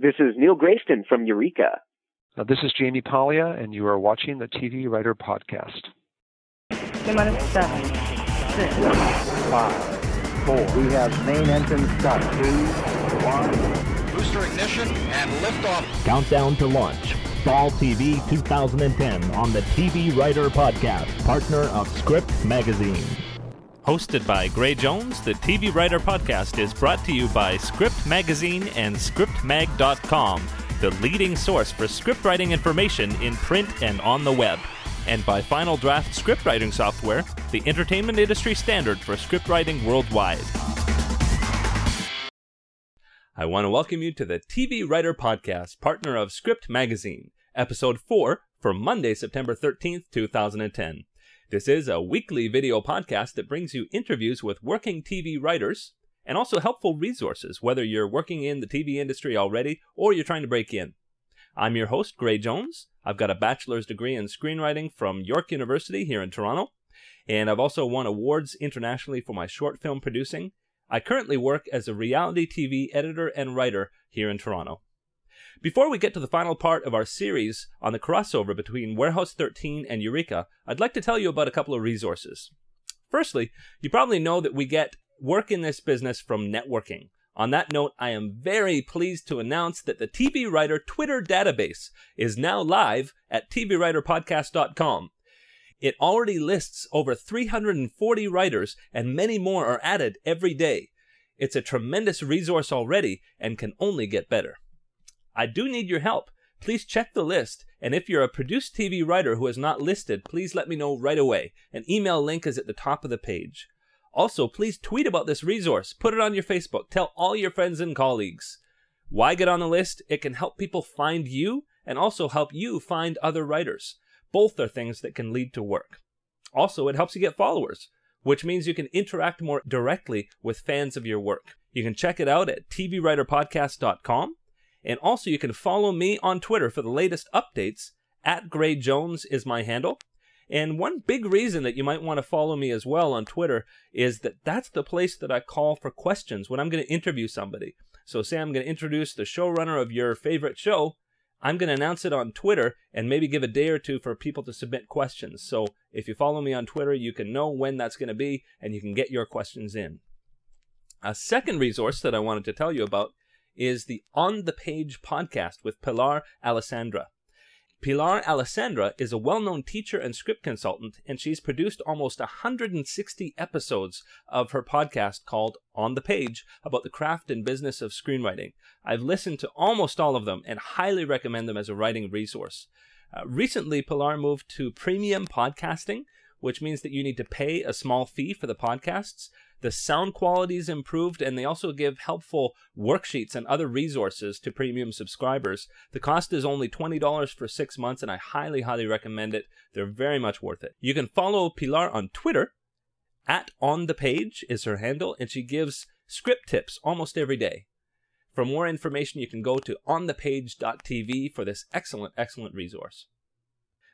This is Neil Grayston from Eureka. Uh, this is Jaime Paglia, and you are watching the TV Writer Podcast. minus seven, six, five, four. We have main engine start. Two, one. Booster ignition and liftoff. Countdown to launch. Fall TV 2010 on the TV Writer Podcast, partner of Script Magazine. Hosted by Gray Jones, the TV Writer Podcast is brought to you by Script Magazine and ScriptMag.com the leading source for scriptwriting information in print and on the web, and by Final Draft scriptwriting software, the entertainment industry standard for scriptwriting worldwide. I want to welcome you to the TV Writer Podcast, partner of Script Magazine, episode 4 for Monday, September 13th, 2010. This is a weekly video podcast that brings you interviews with working TV writers, and also helpful resources, whether you're working in the TV industry already or you're trying to break in. I'm your host, Gray Jones. I've got a bachelor's degree in screenwriting from York University here in Toronto, and I've also won awards internationally for my short film producing. I currently work as a reality TV editor and writer here in Toronto. Before we get to the final part of our series on the crossover between Warehouse 13 and Eureka, I'd like to tell you about a couple of resources. Firstly, you probably know that we get work in this business from networking. On that note, I am very pleased to announce that the TV Writer Twitter database is now live at tvwriterpodcast.com. It already lists over 340 writers, and many more are added every day. It's a tremendous resource already and can only get better. I do need your help. Please check the list, and if you're a produced TV writer who is not listed, please let me know right away. An email link is at the top of the page. Also, please tweet about this resource, put it on your Facebook, tell all your friends and colleagues. Why get on the list? It can help people find you and also help you find other writers. Both are things that can lead to work. Also, it helps you get followers, which means you can interact more directly with fans of your work. You can check it out at tvwriterpodcast.com, and also you can follow me on Twitter for the latest updates. At Gray Jones is my handle. And one big reason that you might want to follow me as well on Twitter is that that's the place that I call for questions when I'm going to interview somebody. So, say I'm going to introduce the showrunner of your favorite show, I'm going to announce it on Twitter and maybe give a day or two for people to submit questions. So, if you follow me on Twitter, you can know when that's going to be and you can get your questions in. A second resource that I wanted to tell you about is the On the Page podcast with Pilar Alessandra. Pilar Alessandra is a well known teacher and script consultant, and she's produced almost 160 episodes of her podcast called On the Page about the craft and business of screenwriting. I've listened to almost all of them and highly recommend them as a writing resource. Uh, recently, Pilar moved to premium podcasting, which means that you need to pay a small fee for the podcasts. The sound quality is improved, and they also give helpful worksheets and other resources to premium subscribers. The cost is only $20 for six months, and I highly, highly recommend it. They're very much worth it. You can follow Pilar on Twitter. At On the Page is her handle, and she gives script tips almost every day. For more information, you can go to onthepage.tv for this excellent, excellent resource.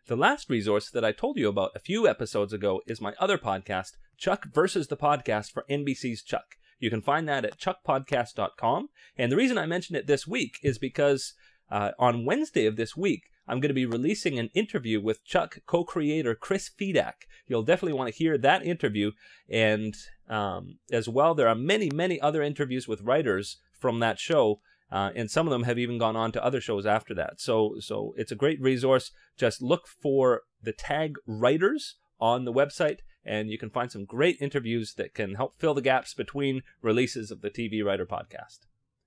The last resource that I told you about a few episodes ago is my other podcast, Chuck versus the Podcast for NBC's Chuck. You can find that at chuckpodcast.com. And the reason I mention it this week is because uh, on Wednesday of this week, I'm going to be releasing an interview with Chuck co creator Chris Fedak. You'll definitely want to hear that interview. And um, as well, there are many, many other interviews with writers from that show uh, and some of them have even gone on to other shows after that. So, so it's a great resource. Just look for the tag writers on the website, and you can find some great interviews that can help fill the gaps between releases of the TV Writer podcast.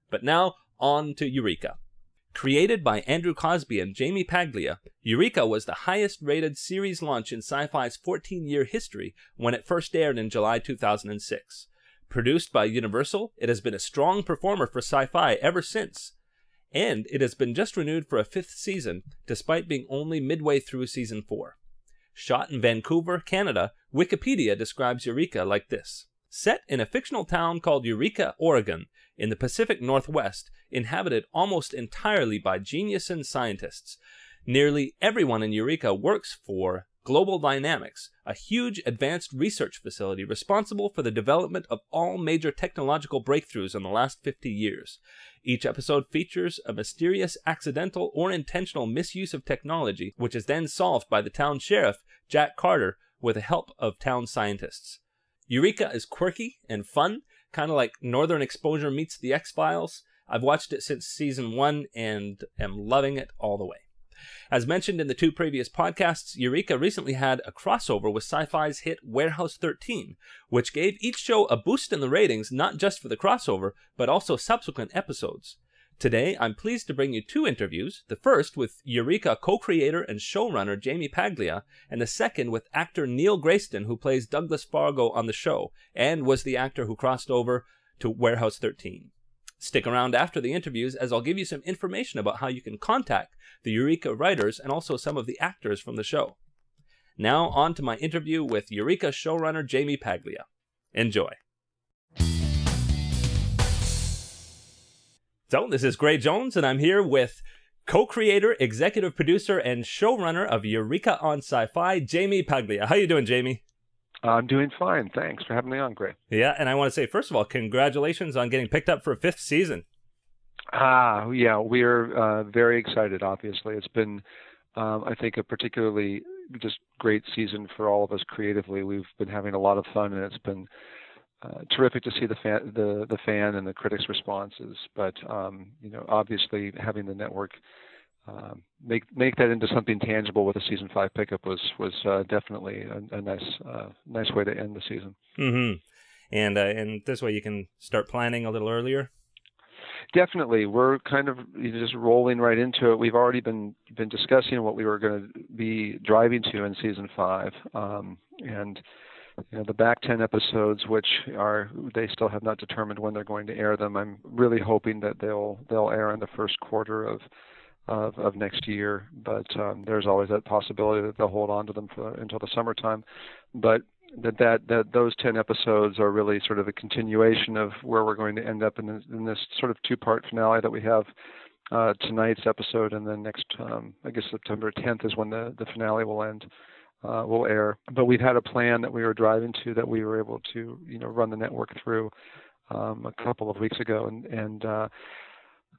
But now on to Eureka. Created by Andrew Cosby and Jaime Paglia, Eureka was the highest rated series launch in sci fi's 14 year history when it first aired in July 2006. Produced by Universal, it has been a strong performer for sci fi ever since. And it has been just renewed for a fifth season, despite being only midway through season four. Shot in Vancouver, Canada, Wikipedia describes Eureka like this Set in a fictional town called Eureka, Oregon, in the Pacific Northwest, inhabited almost entirely by genius and scientists. Nearly everyone in Eureka works for Global Dynamics, a huge advanced research facility responsible for the development of all major technological breakthroughs in the last 50 years. Each episode features a mysterious, accidental, or intentional misuse of technology, which is then solved by the town sheriff, Jack Carter, with the help of town scientists. Eureka is quirky and fun, kind of like Northern Exposure meets The X Files. I've watched it since season one and am loving it all the way. As mentioned in the two previous podcasts, Eureka recently had a crossover with sci fi's hit Warehouse 13, which gave each show a boost in the ratings not just for the crossover, but also subsequent episodes. Today, I'm pleased to bring you two interviews, the first with Eureka co creator and showrunner Jaime Paglia, and the second with actor Neil Grayston, who plays Douglas Fargo on the show, and was the actor who crossed over to Warehouse 13. Stick around after the interviews as I'll give you some information about how you can contact the Eureka writers and also some of the actors from the show. Now, on to my interview with Eureka showrunner Jaime Paglia. Enjoy. So, this is Gray Jones, and I'm here with co-creator, executive producer, and showrunner of Eureka on Sci-Fi, Jaime Paglia. How you doing, Jaime? I'm doing fine. Thanks for having me on, Gray. Yeah, and I want to say first of all, congratulations on getting picked up for a fifth season. Ah, yeah, we're uh, very excited. Obviously, it's been, um, I think, a particularly just great season for all of us creatively. We've been having a lot of fun, and it's been uh, terrific to see the fan, the the fan and the critics' responses. But um, you know, obviously, having the network um, make make that into something tangible with a season five pickup was was uh, definitely a, a nice uh, nice way to end the season. Mm-hmm. And uh, and this way you can start planning a little earlier. Definitely, we're kind of just rolling right into it. We've already been been discussing what we were going to be driving to in season five, um, and you know the back 10 episodes which are they still have not determined when they're going to air them i'm really hoping that they'll they'll air in the first quarter of of, of next year but um, there's always that possibility that they'll hold on to them for, until the summertime but that, that that those 10 episodes are really sort of a continuation of where we're going to end up in this, in this sort of two part finale that we have uh, tonight's episode and then next um, I guess September 10th is when the, the finale will end uh, will air. But we've had a plan that we were driving to that we were able to, you know, run the network through um, a couple of weeks ago, and and uh,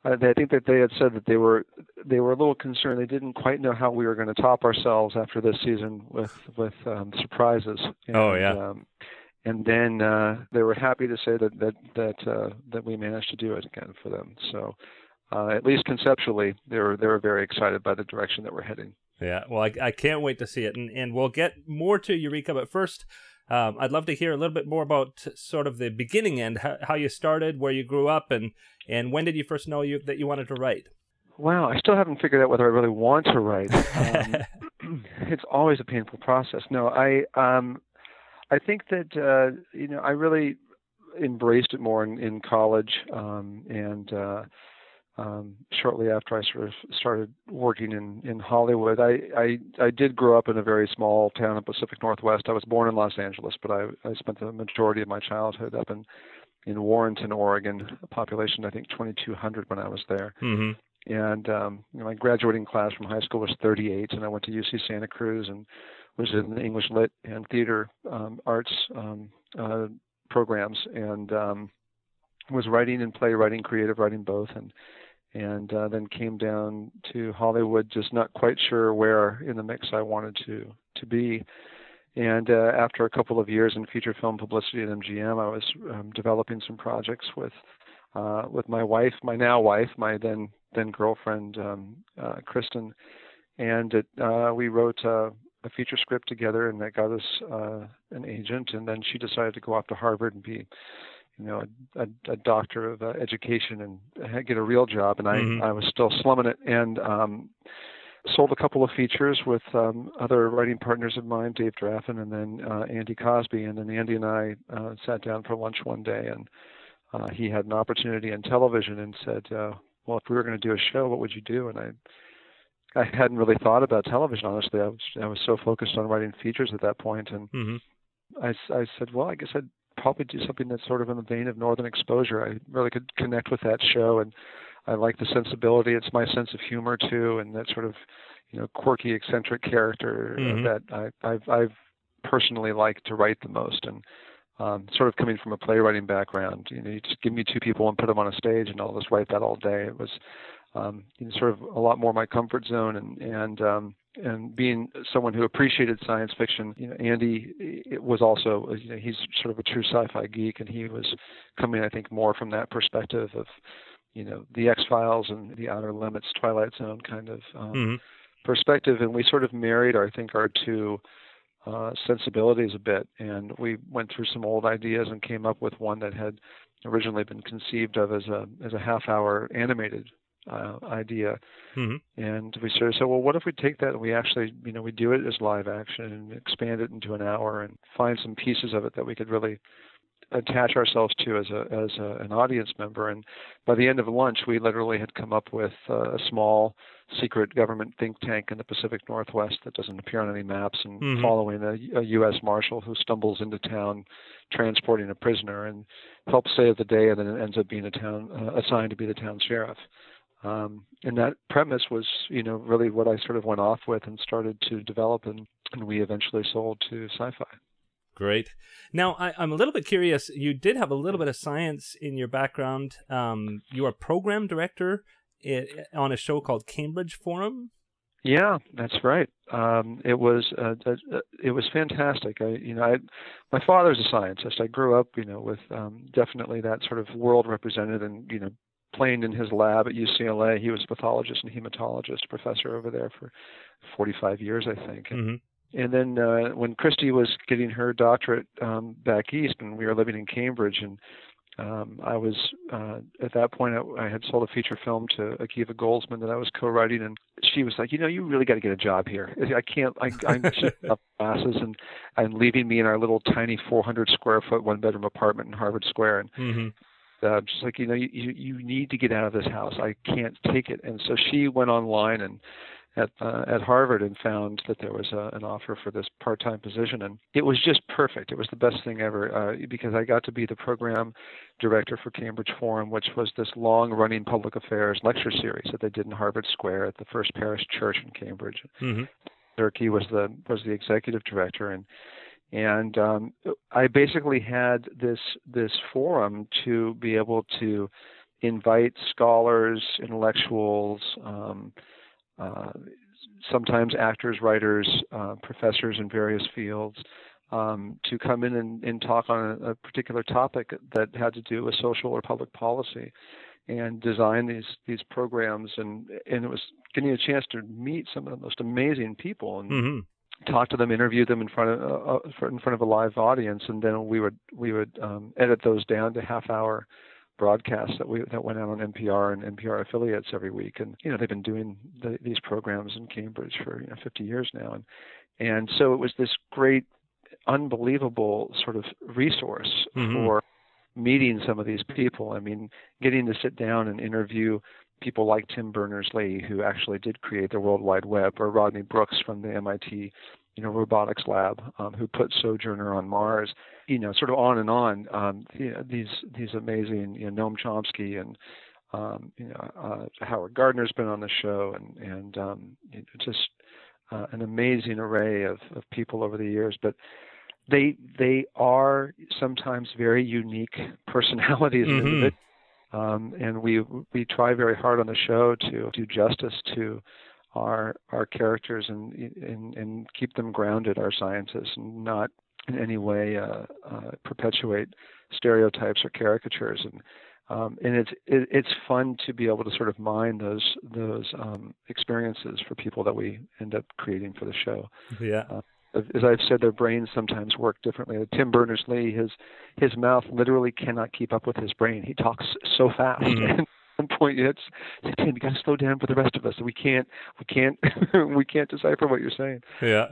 I think that they had said that they were they were a little concerned. They didn't quite know how we were going to top ourselves after this season with with um, surprises. And, oh yeah. Um, and then uh, they were happy to say that that that uh, that we managed to do it again for them. So uh, at least conceptually, they were they were very excited by the direction that we're heading. Yeah, well, I, I can't wait to see it, and and we'll get more to Eureka, but first. Um, I'd love to hear a little bit more about sort of the beginning end, how, how you started, where you grew up, and, and when did you first know you that you wanted to write? Wow, I still haven't figured out whether I really want to write. Um, it's always a painful process. No, I um, I think that uh, you know I really embraced it more in, in college, um, and uh, um, shortly after I sort of started working in in Hollywood. I, I I did grow up in a very small town in Pacific Northwest. I was born in Los Angeles, but I I spent the majority of my childhood up in in Warrenton, Oregon. A population I think 2,200 when I was there. Mm-hmm. And um, you know, my graduating class from high school was 38, and I went to UC Santa Cruz and was in the English Lit and Theater um, Arts um, uh, programs, and um, was writing and playwriting, creative writing both, and and uh, then came down to Hollywood, just not quite sure where in the mix I wanted to to be. And uh, after a couple of years in feature film publicity at MGM, I was um, developing some projects with uh, with my wife, my now wife, my then then girlfriend, um, uh, Kristen, and it, uh, we wrote uh, a feature script together, and that got us uh, an agent. And then she decided to go off to Harvard and be you know, a, a, a doctor of uh, education and get a real job, and I, Mhm. I was still slumming it, and um, sold a couple of features with um, other writing partners of mine, Dave Draffen and then uh, Andy Cosby, and then Andy and I uh, sat down for lunch one day, and uh, he had an opportunity in television and said, uh, "Well, if we were going to do a show, what would you do?" And I. I hadn't really thought about television, honestly. I was I was so focused on writing features at that point, and Mm-hmm. I, I said, well, I guess I'd probably do something that's sort of in the vein of Northern Exposure. I really could connect with that show, and I like the sensibility. It's my sense of humor too, and that sort of you know quirky, eccentric character Mhm. that I, I've I've personally liked to write the most. And um, sort of coming from a playwriting background, you know, you just give me two people and put them on a stage, and I'll just write that all day. It was um, you know, sort of a lot more my comfort zone, and and um, and being someone who appreciated science fiction, you know, Andy it was also, you know, he's sort of a true sci-fi geek, and he was coming, I think, more from that perspective of, you know, the X Files and the Outer Limits, Twilight Zone kind of um, hmm perspective, and we sort of married, our, I think, our two uh, sensibilities a bit, and we went through some old ideas and came up with one that had originally been conceived of as a as a half-hour animated uh, idea, hmm and we sort of said, well, what if we take that and we actually, you know, we do it as live action and expand it into an hour and find some pieces of it that we could really attach ourselves to as a as a, an audience member. And by the end of lunch, we literally had come up with uh, a small secret government think tank in the Pacific Northwest that doesn't appear on any maps, and Mhm. following a, a U.S. marshal who stumbles into town transporting a prisoner and helps save the day, and then it ends up being a town uh, assigned to be the town sheriff. Um, and that premise was, you know, really what I sort of went off with and started to develop, and, and we eventually sold to Sci-Fi. Great. Now, I, I'm a little bit curious. You did have a little bit of science in your background. Um, you are program director i on a show called Cambridge Forum. Yeah, that's right. Um, it was uh, uh, uh, it was fantastic. I, you know, I, my father's a scientist. I grew up, you know, with um, definitely that sort of world represented, and you know, playing in his lab at UCLA. He was a pathologist and hematologist professor over there for 45 years, I think. hmm And then uh, when Christy was getting her doctorate um, back east, and we were living in Cambridge, and um, I was uh, at that point I, I had sold a feature film to Akiva Goldsman that I was co-writing, and she was like, you know, you really got to get a job here. I can't. I, I'm just up classes, and and leaving me in our little tiny 400 square foot one bedroom apartment in Harvard Square, and hmm uh, just like you know you you need to get out of this house. I can't take it. And so she went online and at uh, at harvard and found that there was a, an offer for this part-time position. And it was just perfect. It was the best thing ever uh, because i got to be the program director for cambridge forum which was this long running public affairs lecture series that they did in harvard square at the first parish church in cambridge. Hmm Durkee was the was the executive director, and and um, I basically had this this forum to be able to invite scholars, intellectuals, um, uh, sometimes actors, writers, uh, professors in various fields. Um, to come in and, and talk on a, a particular topic that had to do with social or public policy, and design these these programs, and and it was getting a chance to meet some of the most amazing people and hmm talk to them, interview them in front of uh, uh, in front of a live audience, and then we would we would um, edit those down to half hour broadcasts that we that went out on NPR and NPR affiliates every week. And you know they've been doing the, these programs in Cambridge for you know 50 years now, and and so it was this great, unbelievable sort of resource Mhm. for meeting some of these people. I mean, getting to sit down and interview people like Tim Berners-Lee, who actually did create the World Wide Web, or Rodney Brooks from the MIT, you know, robotics lab, um, who put Sojourner on Mars. You know, sort of on and on. Um, you know, these these amazing, you know, Noam Chomsky and um, you know uh, Howard Gardner's been on the show, and and um, you know, just uh, an amazing array of, of people over the years. But they they are sometimes very unique personalities Mhm. individuals. Um, and we we try very hard on the show to do justice to our our characters and and, and keep them grounded, our scientists, and not in any way uh, uh, perpetuate stereotypes or caricatures. And um, and it's it, it's fun to be able to sort of mine those those um, experiences for people that we end up creating for the show Yeah. As I've said, their brains sometimes work differently. Tim Berners-Lee, his his mouth literally cannot keep up with his brain. He talks so fast. Mhm. At one point, it's Tim, you got to slow down for the rest of us. We can't, we can't, we can't decipher what you're saying. Yeah.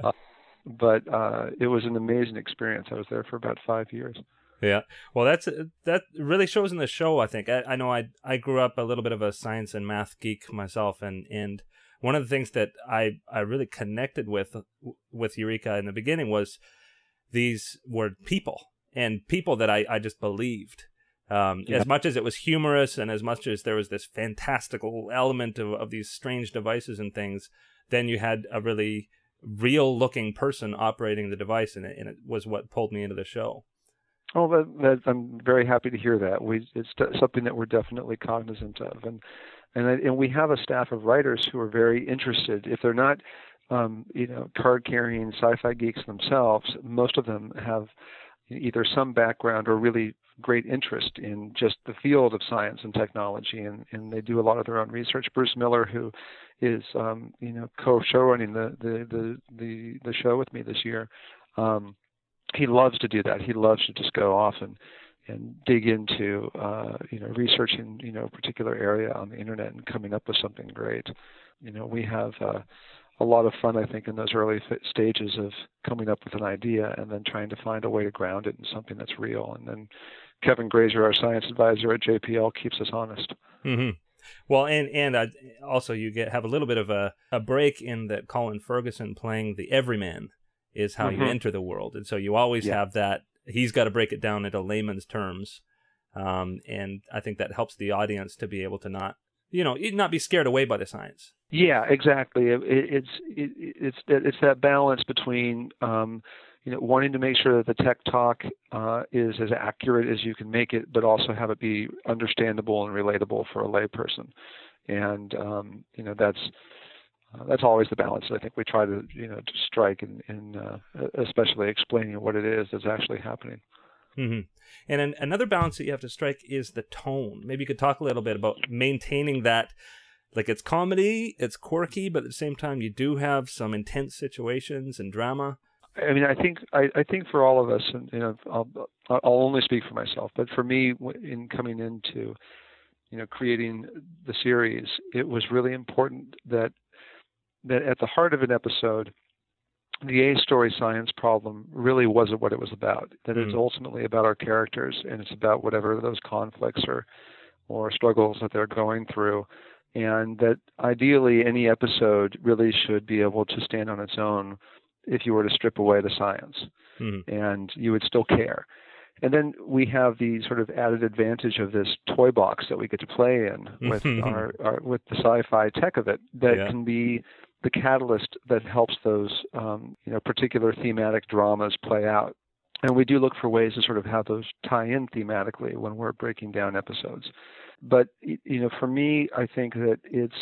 But uh, it was an amazing experience. I was there for about five years. Yeah. Well, that's that really shows in the show. I think I, I know I I grew up a little bit of a science and math geek myself, and and one of the things that I I really connected with with Eureka in the beginning was these were people and people that I I just believed. Um, Yeah. As much as it was humorous and as much as there was this fantastical element of, of these strange devices and things, then you had a really real looking person operating the device, and it, and it was what pulled me into the show. Oh, that, that, I'm very happy to hear that. We it's something that we're definitely cognizant of, and and I, and we have a staff of writers who are very interested. If they're not, um, you know, card carrying sci-fi geeks themselves, most of them have either some background or really great interest in just the field of science and technology, and, and they do a lot of their own research. Bruce Miller, who is um, you know co-show running the, the the the the show with me this year. Um, he loves to do that. He loves to just go off and and dig into uh, you know researching you know a particular area on the internet and coming up with something great. You know we have uh, a lot of fun I think in those early f- stages of coming up with an idea and then trying to find a way to ground it in something that's real. And then Kevin Grazier, our science advisor at JPL, keeps us honest. hmm Well, and and uh, also you get have a little bit of a, a break in that Colin Ferguson playing the everyman is how you Mhm. enter the world, and so you always Yeah. have that. He's got to break it down into layman's terms, um, and I think that helps the audience to be able to not, you know, not be scared away by the science. Yeah, exactly. It, it, it's it, it's it's that balance between um, you know wanting to make sure that the tech talk uh, is as accurate as you can make it, but also have it be understandable and relatable for a layperson. And um, you know that's uh, that's always the balance I think we try to you know to strike in, in uh, especially explaining what it is that's actually happening. hmm And an, another balance that you have to strike is the tone. Maybe you could talk a little bit about maintaining that. Like it's comedy, it's quirky, but at the same time, you do have some intense situations and drama. I mean, I think I, I think for all of us, and you know, I'll I'll only speak for myself, but for me, in coming into, you know, creating the series, it was really important that that at the heart of an episode, the A story science problem really wasn't what it was about. That it's Mm. ultimately about our characters, and it's about whatever those conflicts or or struggles that they're going through, and that ideally any episode really should be able to stand on its own if you were to strip away the science Mhm. and you would still care. And then we have the sort of added advantage of this toy box that we get to play in with our, our with the sci-fi tech of it that Yeah. can be the catalyst that helps those um, you know particular thematic dramas play out. And we do look for ways to sort of have those tie in thematically when we're breaking down episodes. But you know, for me, I think that it's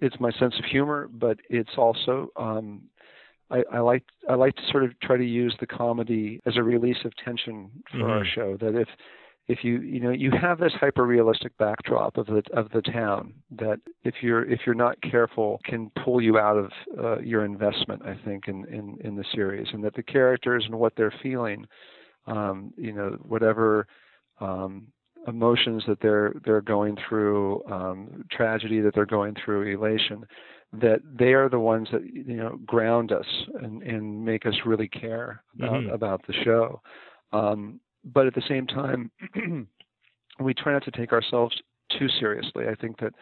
it's my sense of humor, but it's also um, I, I like I like to sort of try to use the comedy as a release of tension for our Mhm. show. That if if you you know you have this hyper realistic backdrop of the of the town that if you're if you're not careful can pull you out of uh, your investment I think in, in in the series and that the characters and what they're feeling um, you know whatever um, emotions that they're they're going through um, tragedy that they're going through elation that they are the ones that you know ground us and, and make us really care about, Mhm. about the show. Um, but at the same time, we try not to take ourselves too seriously. I think that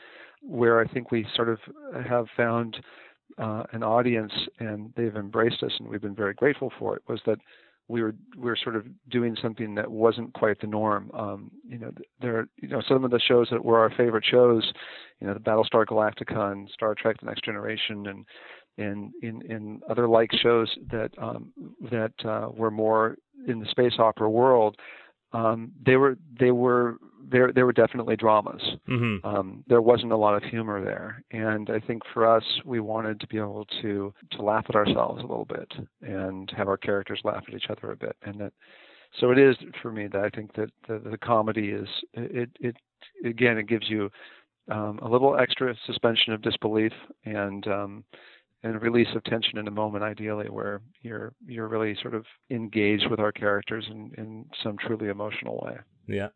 where I think we sort of have found uh, an audience and they've embraced us and we've been very grateful for it was that we were we were sort of doing something that wasn't quite the norm. Um, you know, there you know some of the shows that were our favorite shows, you know, the Battlestar Galactica and Star Trek: The Next Generation, and and in in other like shows that um, that uh, were more in the space opera world. Um, they were they were there they were definitely dramas. hmm Um, there wasn't a lot of humor there, and I think for us, we wanted to be able to to laugh at ourselves a little bit and have our characters laugh at each other a bit, and that. So it is for me that I think that the, the comedy is it it again it gives you um, a little extra suspension of disbelief and um, and release of tension in a moment, ideally, where you're you're really sort of engaged with our characters in, in some truly emotional way. Yeah.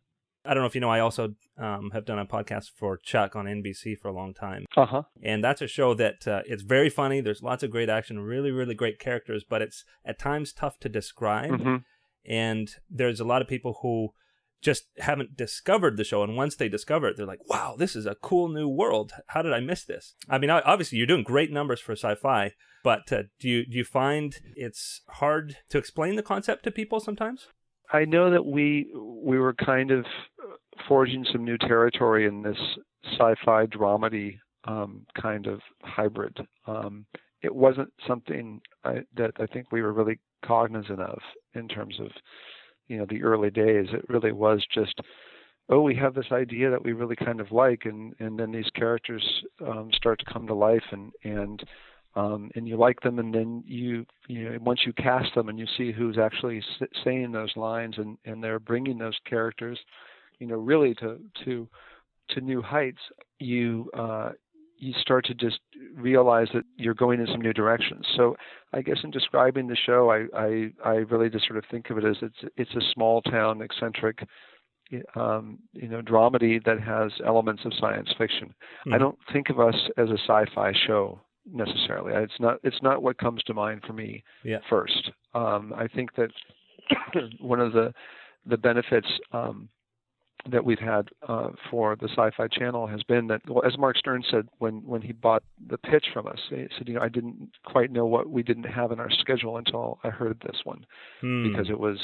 I don't know if you know, I also um, have done a podcast for Chuck on NBC for a long time. Uh huh. And that's a show that uh, it's very funny. There's lots of great action, really, really great characters, but it's at times tough to describe. hmm And there's a lot of people who just haven't discovered the show. And once they discover it, they're like, wow, this is a cool new world. How did I miss this? I mean, obviously, you're doing great numbers for sci fi, but uh, do, you, do you find it's hard to explain the concept to people sometimes? I know that we we were kind of forging some new territory in this sci-fi dramedy um, kind of hybrid. Um, it wasn't something I, that I think we were really cognizant of in terms of you know the early days. It really was just oh we have this idea that we really kind of like and and then these characters um, start to come to life and and um, and you like them and then you you know once you cast them and you see who's actually saying those lines and and they're bringing those characters you know really to to to new heights you uh, you start to just realize that you're going in some new directions. So I guess in describing the show, I I, I really just sort of think of it as it's it's a small town eccentric. Um, you know, dramedy that has elements of science fiction. Mm-hmm. I don't think of us as a sci-fi show necessarily. It's not. It's not what comes to mind for me yeah. first. Um, I think that one of the the benefits um, that we've had uh, for the Sci-Fi Channel has been that, well, as Mark Stern said when when he bought the pitch from us, he said, you know, I didn't quite know what we didn't have in our schedule until I heard this one, hmm. because it was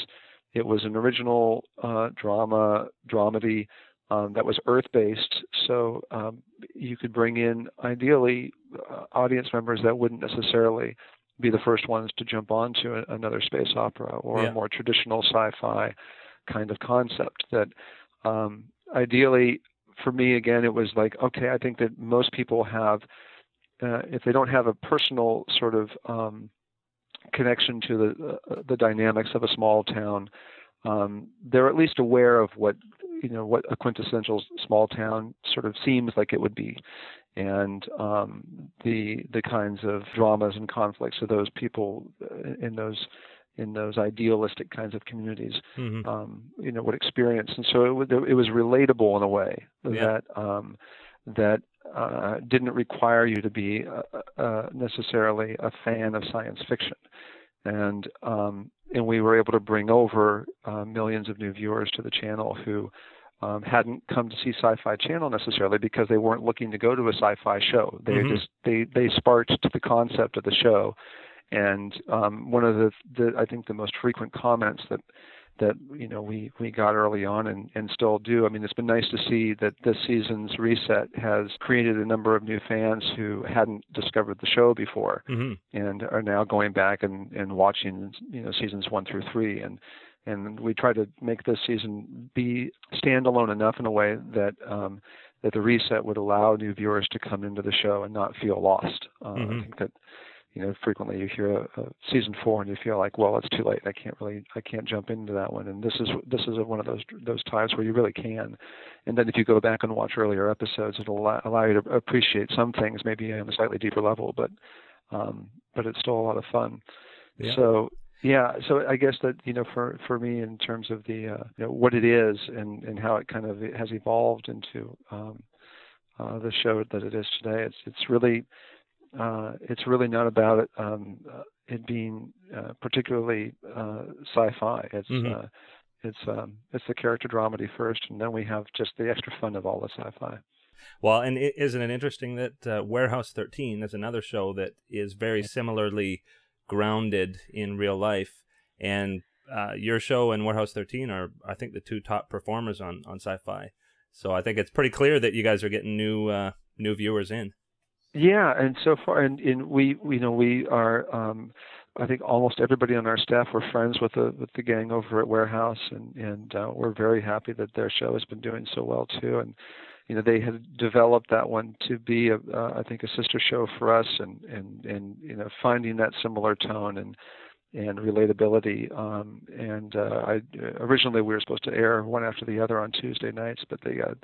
it was an original uh, drama dramedy um, that was Earth-based, so um, you could bring in ideally uh, audience members that wouldn't necessarily be the first ones to jump onto a, another space opera or yeah. a more traditional sci-fi kind of concept that um, ideally, for me, again, it was like, okay, I think that most people have, uh, if they don't have a personal sort of um, connection to the uh, the dynamics of a small town, um, they're at least aware of what you know what a quintessential small town sort of seems like it would be, and um, the the kinds of dramas and conflicts of those people uh, in those in those idealistic kinds of communities, mm-hmm. um, you know, would experience. And so it, was, it was relatable in a way yeah. that um, that uh, didn't require you to be uh, uh, necessarily a fan of science fiction. And um, and we were able to bring over uh, millions of new viewers to the channel who um, hadn't come to see Sci-Fi Channel necessarily because they weren't looking to go to a sci-fi show. They mm-hmm. just they they sparked to the concept of the show and um, one of the, the I think the most frequent comments that that you know we we got early on and and still do. I mean, it's been nice to see that this season's reset has created a number of new fans who hadn't discovered the show before mm-hmm. and are now going back and and watching you know seasons one through three and and we try to make this season be standalone enough in a way that um, that the reset would allow new viewers to come into the show and not feel lost. Uh, mm-hmm. I think that you know frequently you hear a, a season four and you feel like well it's too late. I can't really i can't jump into that one. And this is this is one of those those times where you really can. And then if you go back and watch earlier episodes it'll allow, allow you to appreciate some things maybe on a slightly deeper level but um but it's still a lot of fun. Yeah. so yeah so i guess that you know for for me in terms of the uh you know what it is and and how it kind of has evolved into um uh the show that it is today it's it's really uh, it's really not about it, um, uh, it being uh, particularly uh, sci-fi. It's mm-hmm. Uh, it's um, it's the character dramedy first, and then we have just the extra fun of all the sci-fi. Well, and isn't it interesting that uh, Warehouse 13 is another show that is very similarly grounded in real life, and your show and Warehouse 13 are, I think, the two top performers on on sci-fi. So I think it's pretty clear that you guys are getting new new viewers in. Yeah, and so far, and, and we, you know, we are. Um, I think almost everybody on our staff were friends with the with the gang over at Warehouse, and and uh, we're very happy that their show has been doing so well too. And you know, they had developed that one to be, a, uh, I think, a sister show for us, and and and you know, finding that similar tone and and relatability. Um, and uh, I originally we were supposed to air one after the other on Tuesday nights, but they got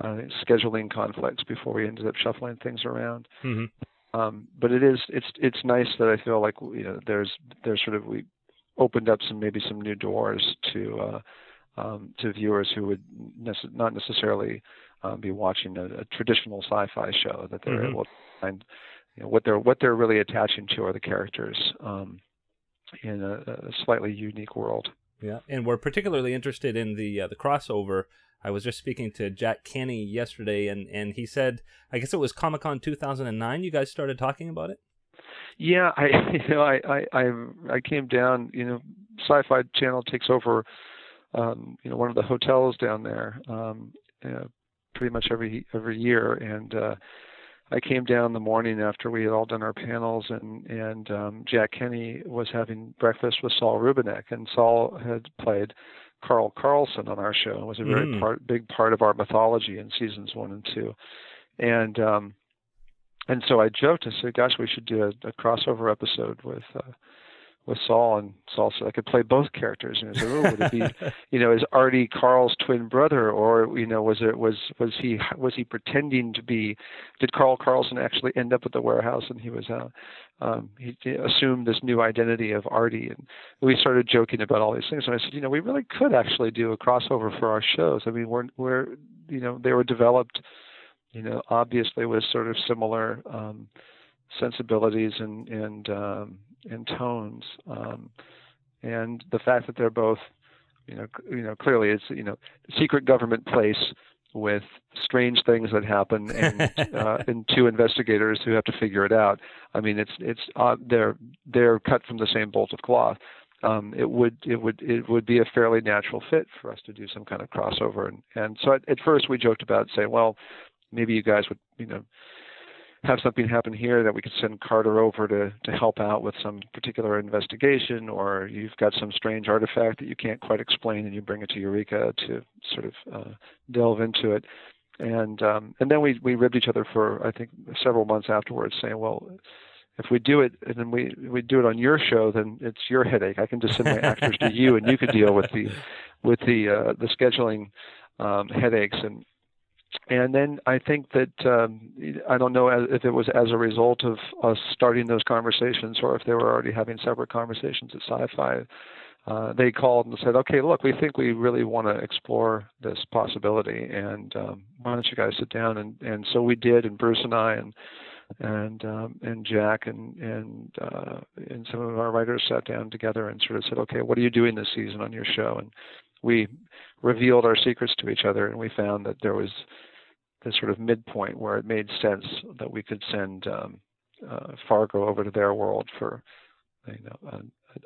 uh, scheduling conflicts before we ended up shuffling things around. Mm-hmm. Um, but it is it's it's nice that I feel like you know there's there's sort of we opened up some maybe some new doors to uh, um, to viewers who would nece- not necessarily um, be watching a, a, traditional sci-fi show that they're mm-hmm. able to find you know, what they're what they're really attaching to are the characters um, in a, a, slightly unique world. Yeah, and we're particularly interested in the uh, the crossover I was just speaking to Jack Kenny yesterday, and, and he said, I guess it was Comic Con 2009. You guys started talking about it. Yeah, I you know I I I, I came down you know Sci-Fi Channel takes over, um, you know, one of the hotels down there, um, you know, pretty much every every year, and uh, I came down the morning after we had all done our panels, and and um, Jack Kenny was having breakfast with Saul Rubinek, and Saul had played Carl Carlson on our show. It was a very Mm. part, big part of our mythology in seasons one and two, and um, and so I joked. I said, "Gosh, we should do a, a crossover episode with." Uh, with Saul, and Saul said I could play both characters. And I said, "Oh, would it be, you know, is Artie Carl's twin brother, or you know, was it was was he was he pretending to be? Did Carl Carlson actually end up at the warehouse, and he was uh, um, he assumed this new identity of Artie, and we started joking about all these things. And I said, you know, we really could actually do a crossover for our shows. I mean, we're we're you know they were developed, you know, obviously with sort of similar um, sensibilities and and um, and tones, um, and the fact that they're both, you know, you know, clearly it's you know, secret government place with strange things that happen and uh, and two investigators who have to figure it out. I mean, it's it's uh, they're they're cut from the same bolt of cloth. Um, it would it would it would be a fairly natural fit for us to do some kind of crossover. And and so at, at first we joked about saying, well, maybe you guys would you know have something happen here that we could send Carter over to to help out with some particular investigation, or you've got some strange artifact that you can't quite explain, and you bring it to Eureka to sort of uh, delve into it. And um, and then we we ribbed each other for I think several months afterwards, saying, well. If we do it and then we we do it on your show, then it's your headache. I can just send my actors to you, and you could deal with the with the uh, the scheduling um, headaches and and then I think that um, I don't know if it was as a result of us starting those conversations or if they were already having separate conversations at Sci-Fi. Uh, they called and said, "Okay, look, we think we really want to explore this possibility, and um, why don't you guys sit down?" And and so we did, and Bruce and I and and um, and Jack and and uh, and some of our writers sat down together and sort of said, "Okay, what are you doing this season on your show?" And we revealed our secrets to each other, and we found that there was this sort of midpoint where it made sense that we could send um, uh, Fargo over to their world for you know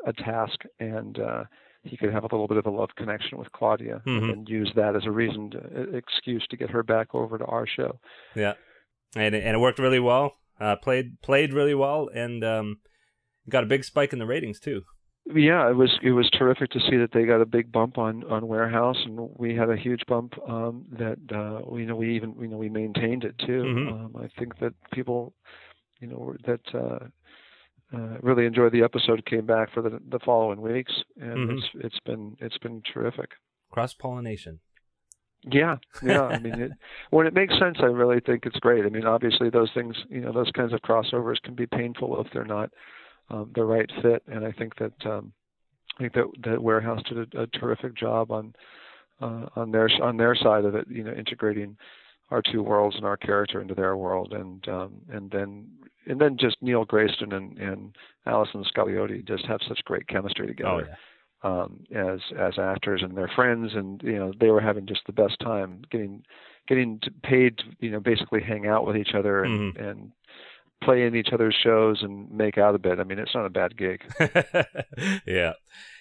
a, a task, and uh, he could have a little bit of a love connection with Claudia, Mhm. and use that as a reason, to, uh, excuse to get her back over to our show. Yeah, and it- and it worked really well. Uh, played played really well, and um, got a big spike in the ratings too. Yeah, it was it was terrific to see that they got a big bump on on Warehouse, and we had a huge bump um, that uh, we you know we even you know we maintained it too. Mhm. Um, I think that people, you know, that uh, uh, really enjoyed the episode came back for the the following weeks, and Mhm. it's it's been it's been terrific. Cross pollination. Yeah, yeah. I mean, it, when it makes sense, I really think it's great. I mean, obviously, those things, you know, those kinds of crossovers can be painful if they're not um, the right fit. And I think that um, I think that that Warehouse did a, a terrific job on uh, on their on their side of it. You know, integrating our two worlds and our character into their world, and um, and then and then just Neil Grayston and and Allison Scagliotti just have such great chemistry together Oh yeah. um, as as actors and their friends, and you know they were having just the best time getting getting to, paid to you know basically hang out with each other and and play in each other's shows and make out a bit. I mean, it's not a bad gig. yeah.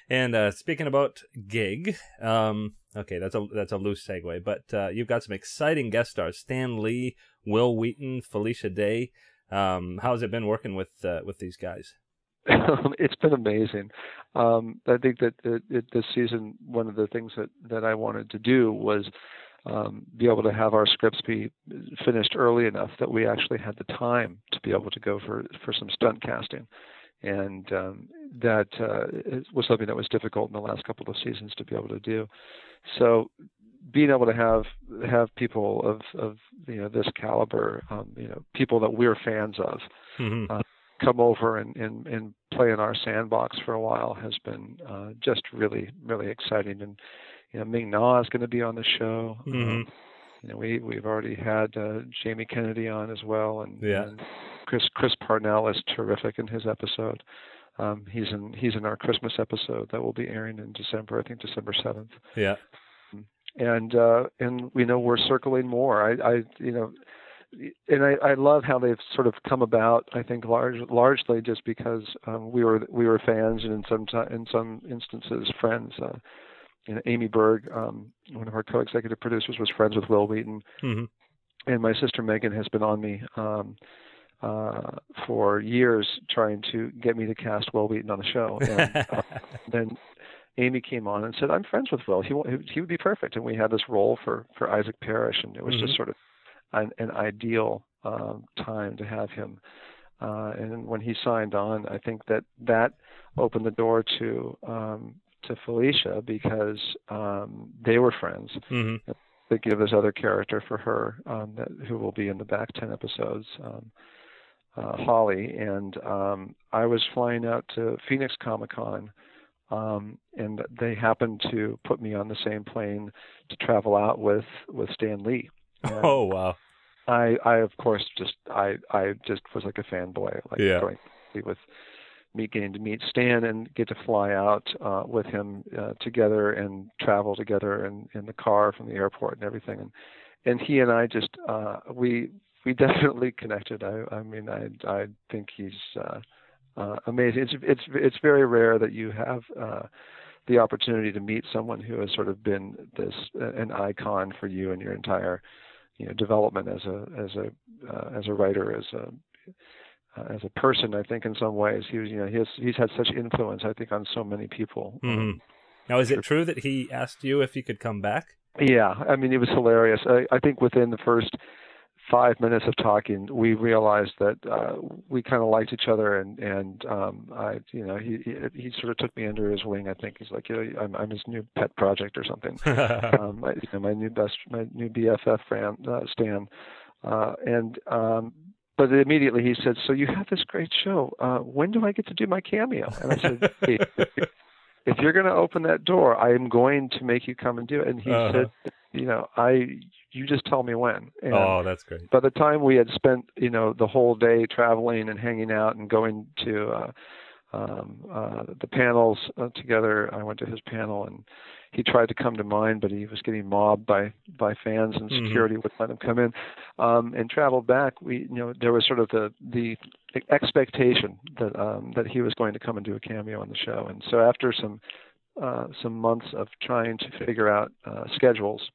And uh, speaking about gig, um, okay, that's a that's a loose segue, but uh, you've got some exciting guest stars: Stan Lee, Wil Wheaton, Felicia Day. Um, how's it been working with uh, with these guys? it's been amazing. Um, I think that it, this season, one of the things that, that I wanted to do was um, be able to have our scripts be finished early enough that we actually had the time to be able to go for for some stunt casting, and um, that uh, it was something that was difficult in the last couple of seasons to be able to do. So being able to have have people of of you know this caliber, um, you know people that we're fans of, Mhm. uh, come over and, and, and play in our sandbox for a while has been uh, just really really exciting. And you know Ming Na is going to be on the show. Um, you know we we've already had uh, Jamie Kennedy on as well, and, Yeah. and Chris Chris Parnell is terrific in his episode. Um, he's in he's in our Christmas episode that will be airing in December, I think December seventh Yeah. and uh, and we know we're circling more. I, I you know and I, I love how they've sort of come about. I think large, largely just because um, we were we were fans, and in some ti- in some instances friends. Uh, you know, Amy Berg, um, one of our co-executive producers, was friends with Wil Wheaton, hmm and my sister Megan has been on me um, uh, for years trying to get me to cast Wil Wheaton on the show. And uh, then Amy came on and said, "I'm friends with Wil. He he would be perfect." And we had this role for for Isaac Parrish, and it was Mhm. just sort of an, an ideal um, time to have him. Uh, and when he signed on, I think that that opened the door to um, to Felicia because um, they were friends hmm they give this other character for her um, that, who will be in the back 10 episodes, um, uh, Holly. And um, I was flying out to Phoenix Comic Con, um, and they happened to put me on the same plane to travel out with, with Stan Lee. And Oh wow. I, I of course just I, I just was like a fanboy, like Yeah. going with me getting to meet Stan and get to fly out uh, with him uh, together and travel together in, in the car from the airport and everything. And and he and I just uh, we we definitely connected. I I mean I I think he's uh, uh, amazing. It's it's it's very rare that you have. Uh, the opportunity to meet someone who has sort of been this uh, an icon for you and your entire you know development as a as a uh, as a writer as a as a person I think in some ways he was you know he has he's had such influence I think on so many people. Hmm Now, is it true that he asked you if he could come back? yeah I mean it was hilarious. I, I think within the first five minutes of talking we realized that uh, we kind of liked each other and and um I you know he, he he sort of took me under his wing I think. He's like you know I'm I'm his new pet project or something. Um, my, you know, my new best, my new BFF fan, uh, Stan, uh, and um, but immediately he said, "So you have this great show. Uh, when do I get to do my cameo?" And I said, hey, "If you're going to open that door, I am going to make you come and do it." And he Uh-huh. said, "You know, I, you just tell me when." And oh, that's great. by the time we had spent you know the whole day traveling and hanging out and going to uh um uh the panels uh, together i went to his panel and he tried to come to mine but he was getting mobbed by by fans and Mhm. security wouldn't let him come in um and traveled back we you know there was sort of the the expectation that um that he was going to come and do a cameo on the show and so after some uh some months of trying to figure out uh schedules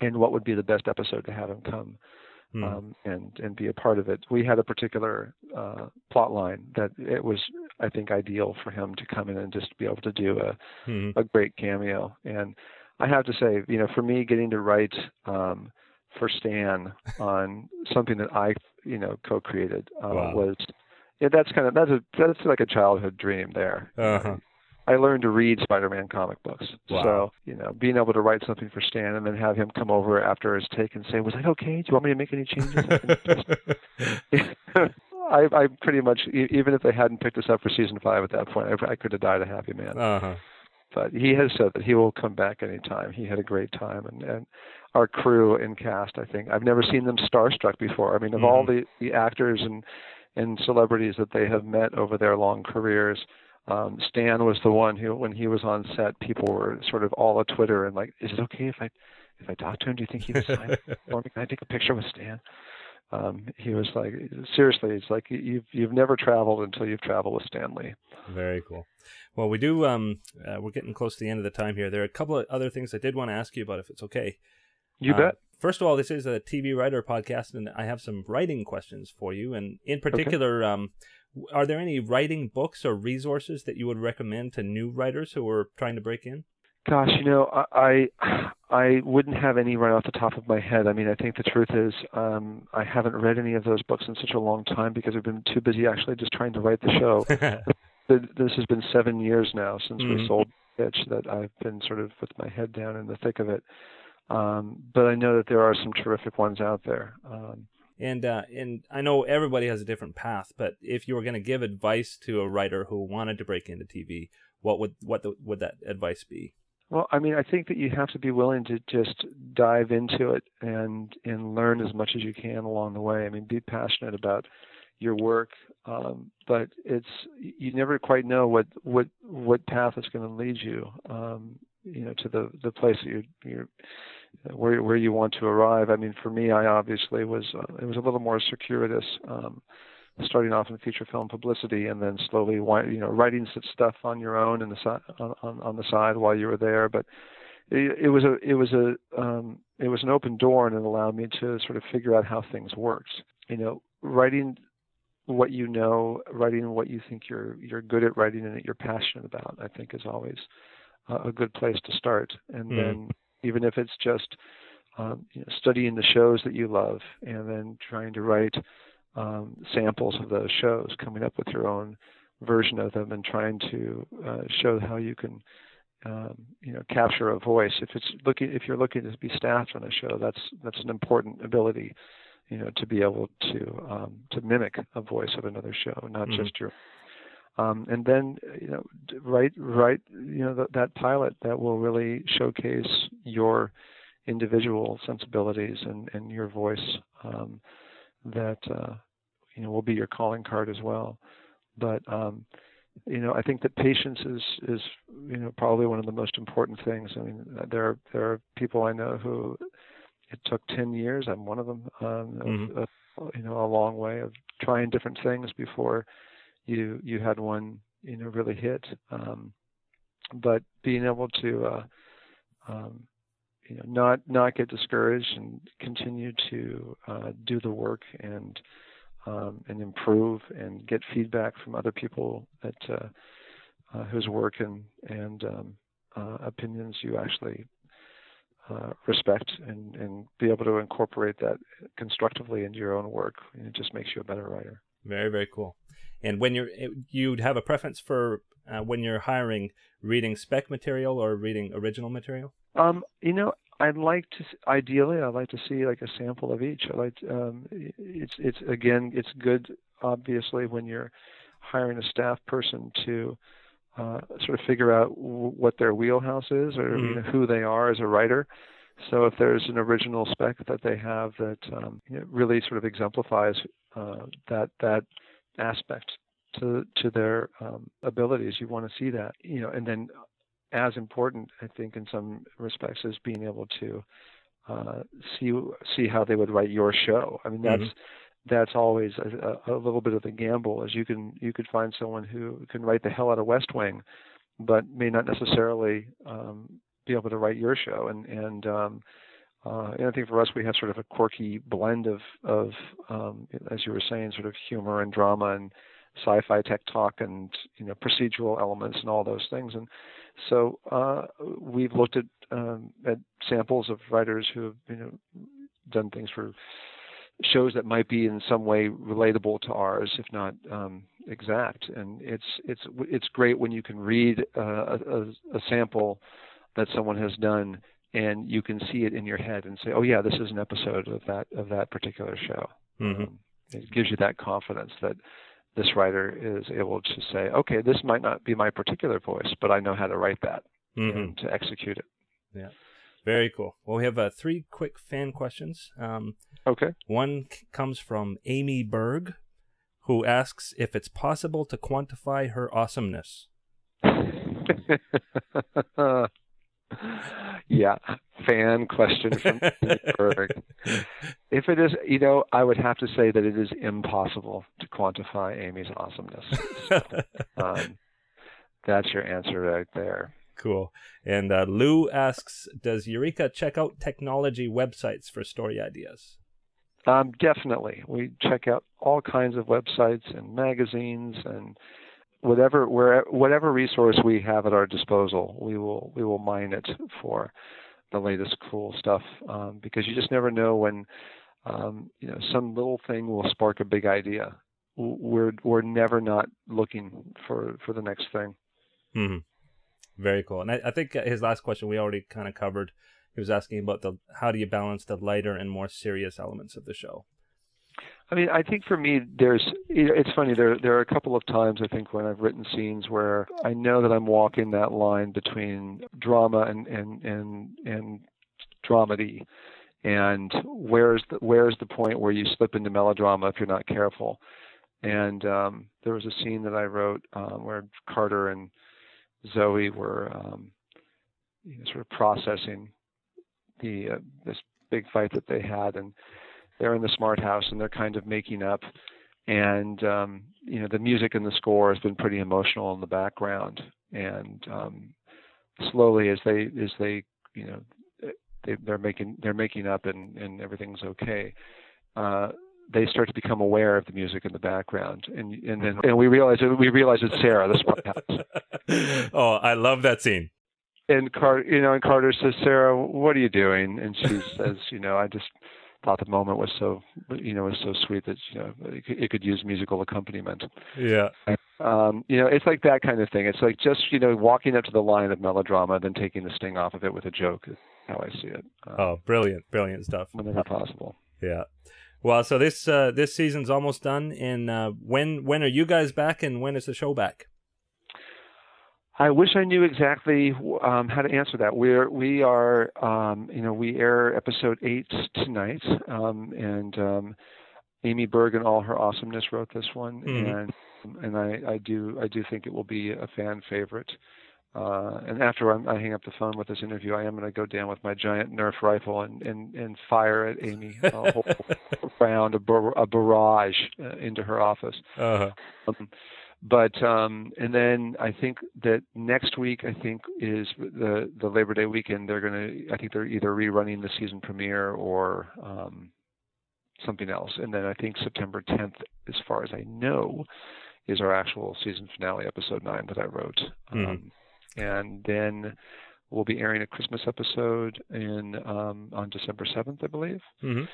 and what would be the best episode to have him come Hmm. um, and and be a part of it. We had a particular uh, plot line that it was, I think, ideal for him to come in and just be able to do a Mhm. a great cameo. And I have to say, you know, for me, getting to write um, for Stan on something that I, you know, co-created uh, Wow. was. Yeah, that's kind of that's a that's like a childhood dream there. Uh-huh. I learned to read Spider-Man comic books. Wow. So, you know, being able to write something for Stan and then have him come over after his take and say, "Was that okay? Do you want me to make any changes?" I, I pretty much, even if they hadn't picked us up for season five at that point, I, I could have died a happy man. uh-huh. But he has said that he will come back anytime. He had a great time, and and our crew and cast, I think, I've never seen them starstruck before. I mean, of all the the actors and and celebrities that they have met over their long careers, um, Stan was the one who, when he was on set, people were sort of all at Twitter and like, "Is it okay if I if I talk to him? Do you think he'd sign it for me? Can I take a picture with Stan?" Um, he was like, seriously, it's like you've you've never traveled until you've traveled with Stan Lee. Very cool. Well, we do. Um, uh, we're getting close to the end of the time here. There are a couple of other things I did want to ask you about, if it's okay. You Uh, bet. First of all, this is a TV writer podcast, and I have some writing questions for you. And in particular, um, are there any writing books or resources that you would recommend to new writers who are trying to break in? Gosh, you know, I I wouldn't have any right off the top of my head. I mean, I think the truth is, um, I haven't read any of those books in such a long time because I've been too busy actually just trying to write the show. This has been seven years now since Mhm. we sold Pitch that I've been sort of with my head down in the thick of it. Um, but I know that there are some terrific ones out there. Um, and uh, and I know everybody has a different path, but if you were going to give advice to a writer who wanted to break into TV, what would what the, would that advice be? Well, I mean, I think that you have to be willing to just dive into it and and learn as much as you can along the way. I mean, be passionate about your work, um, but it's you never quite know what what what path is going to lead you, um, you know, to the the place that you're you're where where you want to arrive. I mean, for me, I obviously was uh, it was a little more circuitous. Um, starting off in feature film publicity and then slowly you know writing stuff on your own and the side on, on the side while you were there but it, it was a it was a um, it was an open door and it allowed me to sort of figure out how things worked you know writing what you know writing what you think you're you're good at writing and that you're passionate about i think is always a good place to start and mm. then even if it's just um, you know, studying the shows that you love and then trying to write um, samples of those shows, coming up with your own version of them, and trying to uh, show how you can, um, you know, capture a voice. If it's looking, if you're looking to be staffed on a show, that's that's an important ability, you know, to be able to um, to mimic a voice of another show, not mm-hmm. just your. Um, and then you know write write you know th- that pilot that will really showcase your individual sensibilities and, and your voice um, that uh, you know will be your calling card as well. But um, you know, I think that patience is is you know probably one of the most important things. I mean, there are there are people I know who it took 10 years. I'm one of them. Um, mm-hmm. of, you know, a long way of trying different things before you you had one you know really hit. Um, but being able to uh, um, you know not not get discouraged and continue to uh, do the work and um, and improve and get feedback from other people that uh, uh, whose work and and um, uh, opinions you actually uh, respect and and be able to incorporate that constructively into your own work. it just makes you a better writer. Very very cool. And when you're you'd have a preference for uh, when you're hiring reading spec material or reading original material? Um, you know, I'd like to ideally I'd like to see like a sample of each. I like um, it's it's again it's good obviously when you're hiring a staff person to uh, sort of figure out w- what their wheelhouse is or mm-hmm. you know, who they are as a writer. So if there's an original spec that they have that um, you know, really sort of exemplifies uh, that that aspect to to their um, abilities, you want to see that. You know, and then as important, I think, in some respects, is being able to uh, see see how they would write your show. I mean, that's mm-hmm. that's always a, a, little bit of a gamble, as you can you could find someone who can write the hell out of West Wing, but may not necessarily um, be able to write your show. And and um, uh, and I think for us, we have sort of a quirky blend of of um, as you were saying, sort of humor and drama and sci-fi tech talk and you know procedural elements and all those things and so uh, we've looked at um, at samples of writers who have you know done things for shows that might be in some way relatable to ours, if not um, exact. And it's it's it's great when you can read uh, a, a, sample that someone has done and you can see it in your head and say, oh yeah, this is an episode of that of that particular show. Mm-hmm. Um, it gives you that confidence that this writer is able to say, okay, this might not be my particular voice, but I know how to write that mm-hmm. and to execute it. Yeah. Very cool. Well, we have uh, three quick fan questions. Um, okay. One c- comes from Amy Berg, who asks if it's possible to quantify her awesomeness. yeah, fan question from. If it is, you know, I would have to say that it is impossible to quantify Amy's awesomeness. So, um, that's your answer right there. Cool. And uh, Lou asks, does Eureka check out technology websites for story ideas? Um, definitely. We check out all kinds of websites and magazines and whatever where whatever resource we have at our disposal, we will we will mine it for the latest cool stuff um, because you just never know when um, you know some little thing will spark a big idea. We're we're never not looking for for the next thing. Mm-hmm. Very cool. And I, I think his last question we already kind of covered. He was asking about the how do you balance the lighter and more serious elements of the show. I mean, I think for me, there's. It's funny. There, there are a couple of times I think when I've written scenes where I know that I'm walking that line between drama and and and and dramedy, and where's the where's the point where you slip into melodrama if you're not careful. And um, there was a scene that I wrote um, where Carter and Zoe were um, you know, sort of processing the uh, this big fight that they had, and they're in the smart house and they're kind of making up, and um, you know the music and the score has been pretty emotional in the background, and um, slowly as they as they you know they, they're making they're making up and and everything's okay. Uh, they start to become aware of the music in the background, and and then and we realize we realize it's Sarah, the smart house. oh, I love that scene. And Carter, you know, and Carter says, "Sarah, what are you doing?" And she says, "You know, I just thought the moment was so, you know, was so sweet that you know it could, it could use musical accompaniment." Yeah. Um, you know, it's like that kind of thing. It's like just you know walking up to the line of melodrama, then taking the sting off of it with a joke. Is how I see it. Um, Oh, brilliant, brilliant stuff. whenever possible. Yeah. Well, so this uh, this season's almost done. And uh, when when are you guys back? And when is the show back? I wish I knew exactly um, how to answer that. We're we are um, you know we air episode eight tonight, um, and um, Amy Berg and all her awesomeness wrote this one, Mhm. and and I, I do I do think it will be a fan favorite. Uh, and after I'm, I hang up the phone with this interview, I am going to go down with my giant Nerf rifle and and, and fire at Amy a whole round, a, bar- a barrage uh, into her office. Uh-huh. Um, but um, and then I think that next week I think is the the Labor Day weekend. They're gonna I think they're either rerunning the season premiere or um, something else. And then I think September 10th, as far as I know, is our actual season finale, episode nine that I wrote. Mhm. Um, and then we'll be airing a Christmas episode in um, on December 7th, I believe. hmm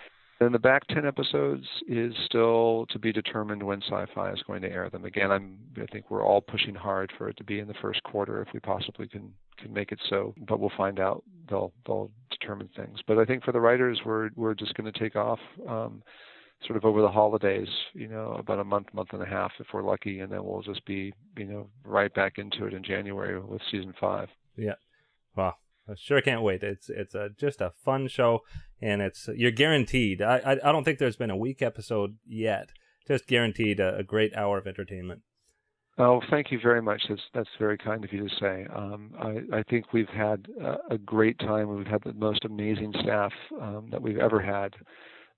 Then the back 10 episodes is still to be determined when sci-fi is going to air them. Again, I'm I think we're all pushing hard for it to be in the first quarter if we possibly can can make it so, but we'll find out. They'll they'll determine things. But I think for the writers we're we're just going to take off um sort of over the holidays, you know, about a month, month and a half if we're lucky and then we'll just be, you know, right back into it in January with season 5. Yeah. Wow. I sure can't wait. It's it's a, just a fun show, and it's you're guaranteed. I, I I don't think there's been a weak episode yet. Just guaranteed a, a great hour of entertainment. Oh, thank you very much. That's that's very kind of you to say. Um, I, I think we've had a, a great time. We've had the most amazing staff um, that we've ever had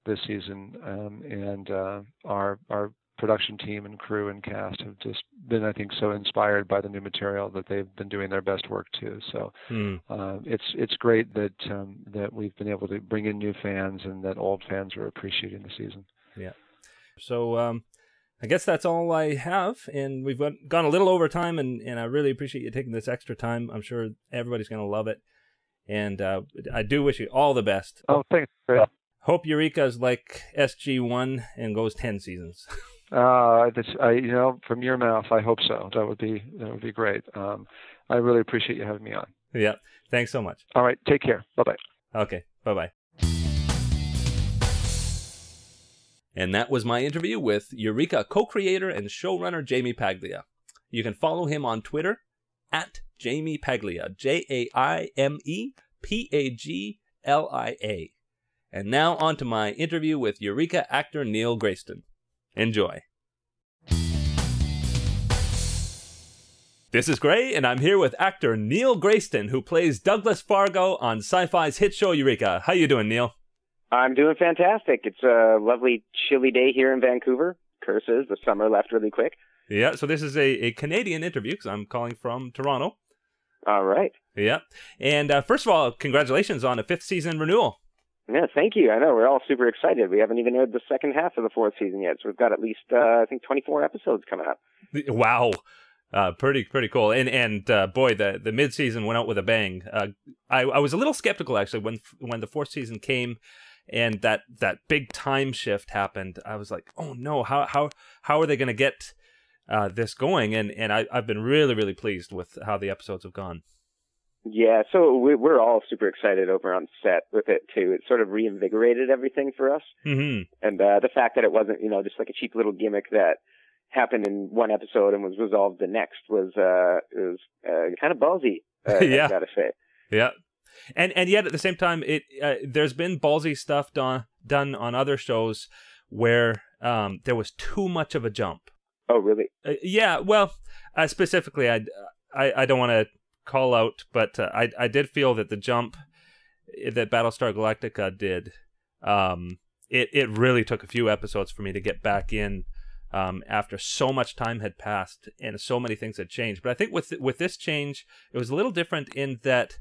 this season, um, and uh, our our production team and crew and cast have just been, I think, so inspired by the new material that they've been doing their best work too. So Hmm. uh, it's it's great that um, that we've been able to bring in new fans and that old fans are appreciating the season. Yeah. So um, I guess that's all I have, and we've gone, gone a little over time, and, and I really appreciate you taking this extra time. I'm sure everybody's going to love it, and uh, I do wish you all the best. Oh, thanks. Chris. Hope Eureka's like SG One and goes ten seasons. Uh, that's, I, you know, from your mouth, I hope so. That would be that would be great. Um, I really appreciate you having me on. yeah. Thanks so much. All right, take care. Bye bye. Okay. Bye bye. And that was my interview with Eureka co creator and showrunner Jaime Paglia. You can follow him on Twitter at Jaime Paglia, J A I M E P A G L I A. And now on to my interview with Eureka actor Neil Grayston. Enjoy. This is Gray, and I'm here with actor Neil Grayston, who plays Douglas Fargo on Sci-Fi's hit show Eureka. How you doing, Neil? I'm doing fantastic. It's a lovely chilly day here in Vancouver. Curses, the summer left really quick. Yeah, so this is a, a Canadian interview because I'm calling from Toronto. All right. Yeah, and uh, first of all, congratulations on a fifth season renewal. Yeah, thank you. I know we're all super excited. We haven't even aired the second half of the fourth season yet, so we've got at least uh, I think 24 episodes coming up. Wow, uh, pretty pretty cool. And and uh, boy, the the mid season went out with a bang. Uh, I I was a little skeptical actually when when the fourth season came, and that that big time shift happened. I was like, oh no, how how how are they going to get uh, this going? And and I I've been really really pleased with how the episodes have gone. Yeah, so we- we're all super excited over on set with it too. It sort of reinvigorated everything for us, hmm and uh, the fact that it wasn't you know just like a cheap little gimmick that happened in one episode and was resolved the next was uh was uh, kind of ballsy. Uh, Yeah. I gotta say. Yeah, and and yet at the same time, it uh, there's been ballsy stuff done done on other shows where um, there was too much of a jump. Oh, really? Uh, yeah, well, uh, specifically, I I, I don't want to call out, but uh, I I did feel that the jump that Battlestar Galactica did, um, it it really took a few episodes for me to get back in um, after so much time had passed and so many things had changed. But I think with with this change, it was a little different in that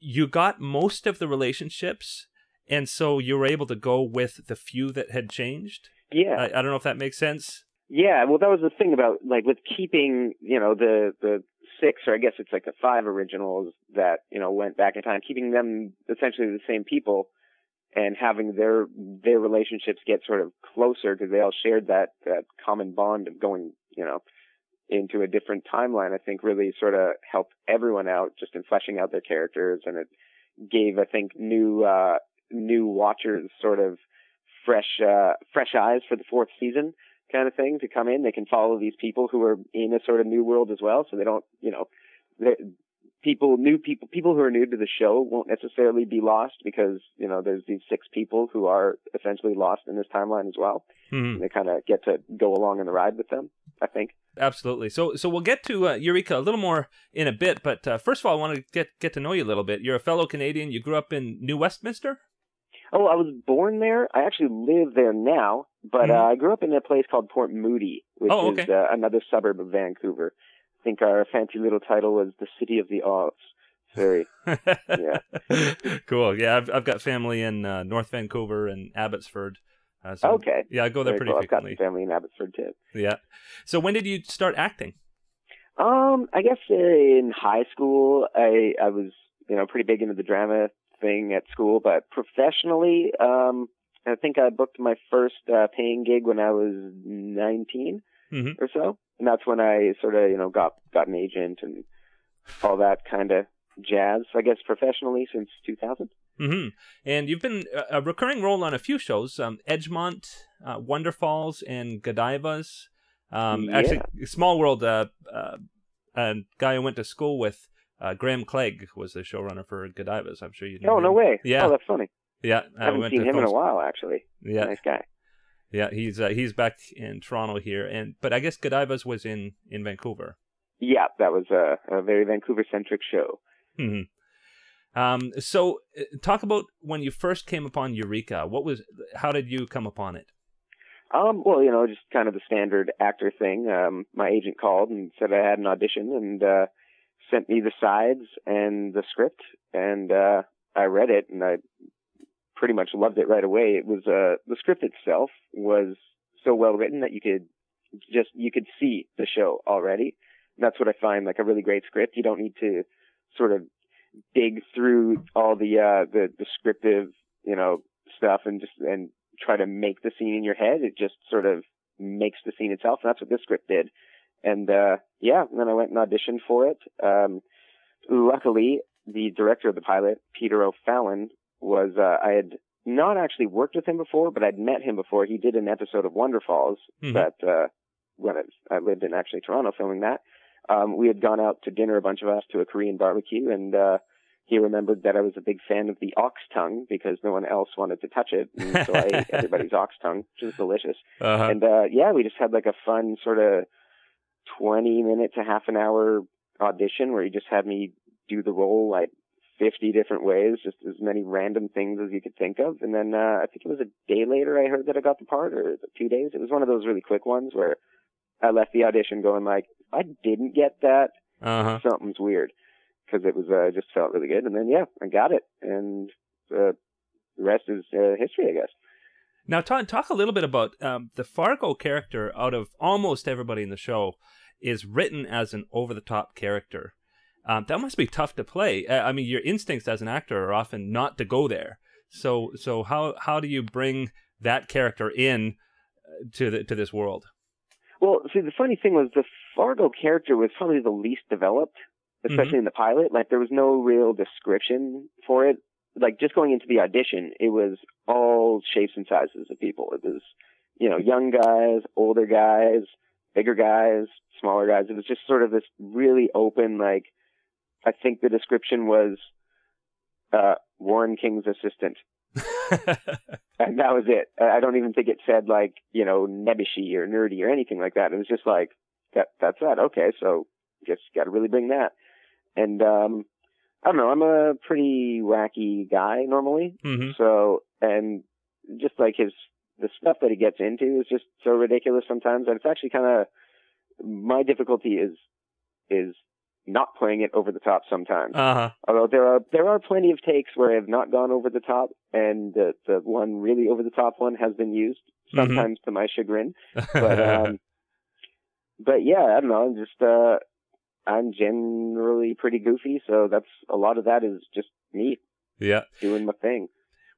you got most of the relationships, and so you were able to go with the few that had changed. Yeah. I, I don't know if that makes sense. Yeah, well, that was the thing about like with keeping, you know, the the six or I guess it's like the five originals that you know went back in time, keeping them essentially the same people, and having their their relationships get sort of closer because they all shared that that common bond of going, you know, into a different timeline. I think really sort of helped everyone out just in fleshing out their characters, and it gave I think new uh new watchers sort of fresh uh fresh eyes for the fourth season kind of thing to come in. They can follow these people who are in a sort of new world as well, so they don't, you know, people, new people, people who are new to the show won't necessarily be lost because you know there's these six people who are essentially lost in this timeline as well. Mm-hmm. They kind of get to go along in the ride with them. I think. Absolutely. So, so we'll get to uh, Eureka a little more in a bit, but uh, first of all, I want to get get to know you a little bit. You're a fellow Canadian. You grew up in New Westminster. Oh, I was born there. I actually live there now, but Mhm. uh, I grew up in a place called Port Moody, which Oh, is uh, another suburb of Vancouver. I think our fancy little title was the City of the Arts. Very, yeah. cool. Yeah, I've I've got family in uh, North Vancouver and Abbotsford. Uh, so, okay. Yeah, I go there Very pretty cool. I've got frequently. family in Abbotsford too. Yeah. So when did you start acting? Um, I guess in high school, I I was you know pretty big into the drama thing at school, but professionally, um, I think I booked my first uh, paying gig when I was 19 Mhm. or so, and that's when I sort of you know got got an agent and all that kind of jazz. I guess professionally since 2000. hmm And you've been a a recurring role on a few shows: um, Edgemont, uh, Wonderfalls, and Godivas. Um, Yeah. Actually, Small World. Uh, uh, a guy I went to school with, uh, Graham Clegg, was the showrunner for Godivas. I'm sure you know. Oh no way! Yeah. Oh, that's funny. Yeah, I haven't seen him in a while actually. Yeah, Nice guy. yeah, he's uh, he's back in Toronto here, and but I guess Godivas was in in Vancouver. Yeah, that was a, a very Vancouver centric show. hmm Um, so uh, talk about when you first came upon Eureka. What was? How did you come upon it? Um, well, you know, just kind of the standard actor thing. Um, my agent called and said I had an audition and uh, sent me the sides and the script, and uh, I read it and I pretty much loved it right away. It was uh, the script itself was so well written that you could just you could see the show already. And that's what I find like a really great script. You don't need to sort of dig through all the uh, the descriptive, you know, stuff and just and try to make the scene in your head. It just sort of makes the scene itself. And that's what this script did. And, uh, yeah, and then I went and auditioned for it. Um, luckily, the director of the pilot, Peter O'Fallon, was, uh, I had not actually worked with him before, but I'd met him before. He did an episode of Wonderfalls Mhm. that, uh, when I, I lived in actually Toronto filming that. Um, we had gone out to dinner, a bunch of us, to a Korean barbecue, and, uh, he remembered that I was a big fan of the ox tongue because no one else wanted to touch it. And so I ate everybody's ox tongue, which was delicious. Uh-huh. And uh yeah, we just had like a fun sort of 20 minute to half an hour audition where he just had me do the role like 50 different ways, just as many random things as you could think of. And then uh I think it was a day later I heard that I got the part or two days. It was one of those really quick ones where I left the audition going like, I didn't get that. Uh-huh. Something's weird because it was uh, just felt really good. And then yeah, I got it, and uh, the rest is uh, history, I guess. Now, talk, talk a little bit about um, the Fargo character. Out of almost everybody in the show, is written as an over-the-top character. Um, that must be tough to play. I mean, your instincts as an actor are often not to go there. So, so how how do you bring that character in uh, to the to this world? Well, see, the funny thing was the Fargo character was probably the least developed, especially in the pilot. Like, there was no real description for it. Like, just going into the audition, it was all shapes and sizes of people. It was, you know, young guys, older guys, bigger guys, smaller guys. It was just sort of this really open, like, I think the description was, uh, Warren King's assistant. And that was it. I don't even think it said like, you know, nebbishy or nerdy or anything like that. It was just like, that, that's that. Okay. So just got to really bring that. And, um, I don't know. I'm a pretty wacky guy normally, hmm so and just like his the stuff that he gets into is just so ridiculous sometimes, and it's actually kind of my difficulty is is not playing it over the top sometimes. Uh huh. Although there are there are plenty of takes where I have not gone over the top, and the the one really over the top one has been used Mhm. sometimes to my chagrin. But um, but yeah, I don't know. I'm just uh, I'm generally pretty goofy, so that's a lot of that is just me yeah. doing my thing.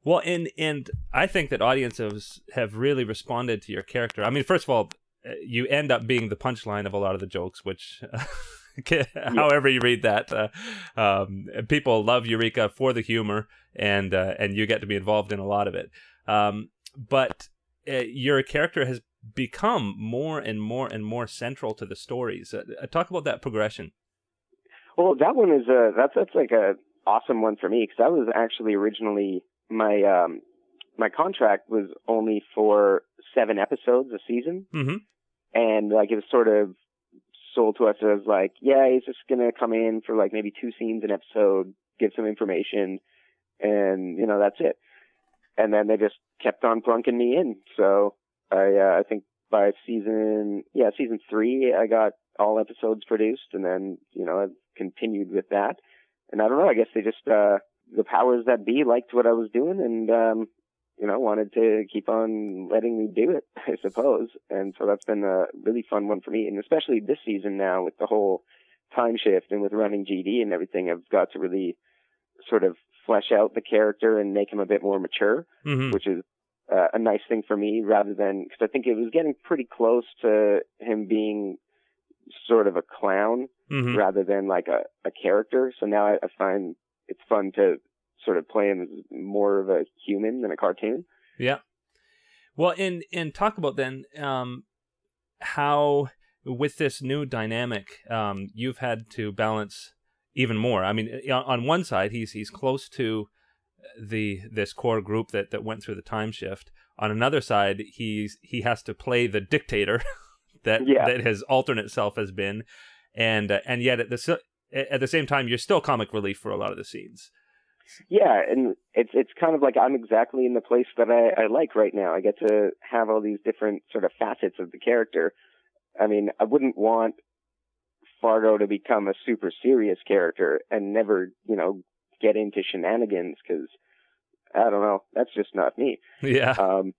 Well, and and I think that audiences have really responded to your character. I mean, first of all, uh, you end up being the punchline of a lot of the jokes, which. However you read that, uh, um, people love Eureka for the humor, and uh, and you get to be involved in a lot of it. Um, but uh, your character has become more and more and more central to the stories. Uh, talk about that progression. Well, that one is a that's that's like a awesome one for me because that was actually originally my um my contract was only for seven episodes a season, Mm-hmm. and like it was sort of sold to us as like, yeah, he's just gonna come in for like maybe two scenes an episode, give some information, and you know that's it. And then they just kept on plunking me in. So I uh, I think by season yeah season three I got all episodes produced, and then you know I've continued with that. And I don't know, I guess they just uh the powers that be liked what I was doing, and um you know, wanted to keep on letting me do it, I suppose. And so that's been a really fun one for me. And especially this season now with the whole time shift and with running GD and everything, I've got to really sort of flesh out the character and make him a bit more mature, Mm-hmm. which is uh, a nice thing for me rather than, because I think it was getting pretty close to him being sort of a clown Mm-hmm. rather than like a, a character. So now I, I find it's fun to sort of play him as more of a human than a cartoon. Yeah. Well, and and talk about then um, how with this new dynamic um, you've had to balance even more. I mean, on on one side he's he's close to the this core group that that went through the time shift. On another side, he's he has to play the dictator that Yeah. that his alternate self has been, and uh, and yet at the at the same time you're still comic relief for a lot of the scenes. Yeah, and it's it's kind of like I'm exactly in the place that I, I like right now. I get to have all these different sort of facets of the character. I mean, I wouldn't want Fargo to become a super serious character and never, you know, get into shenanigans because I don't know, that's just not me. Yeah. Um,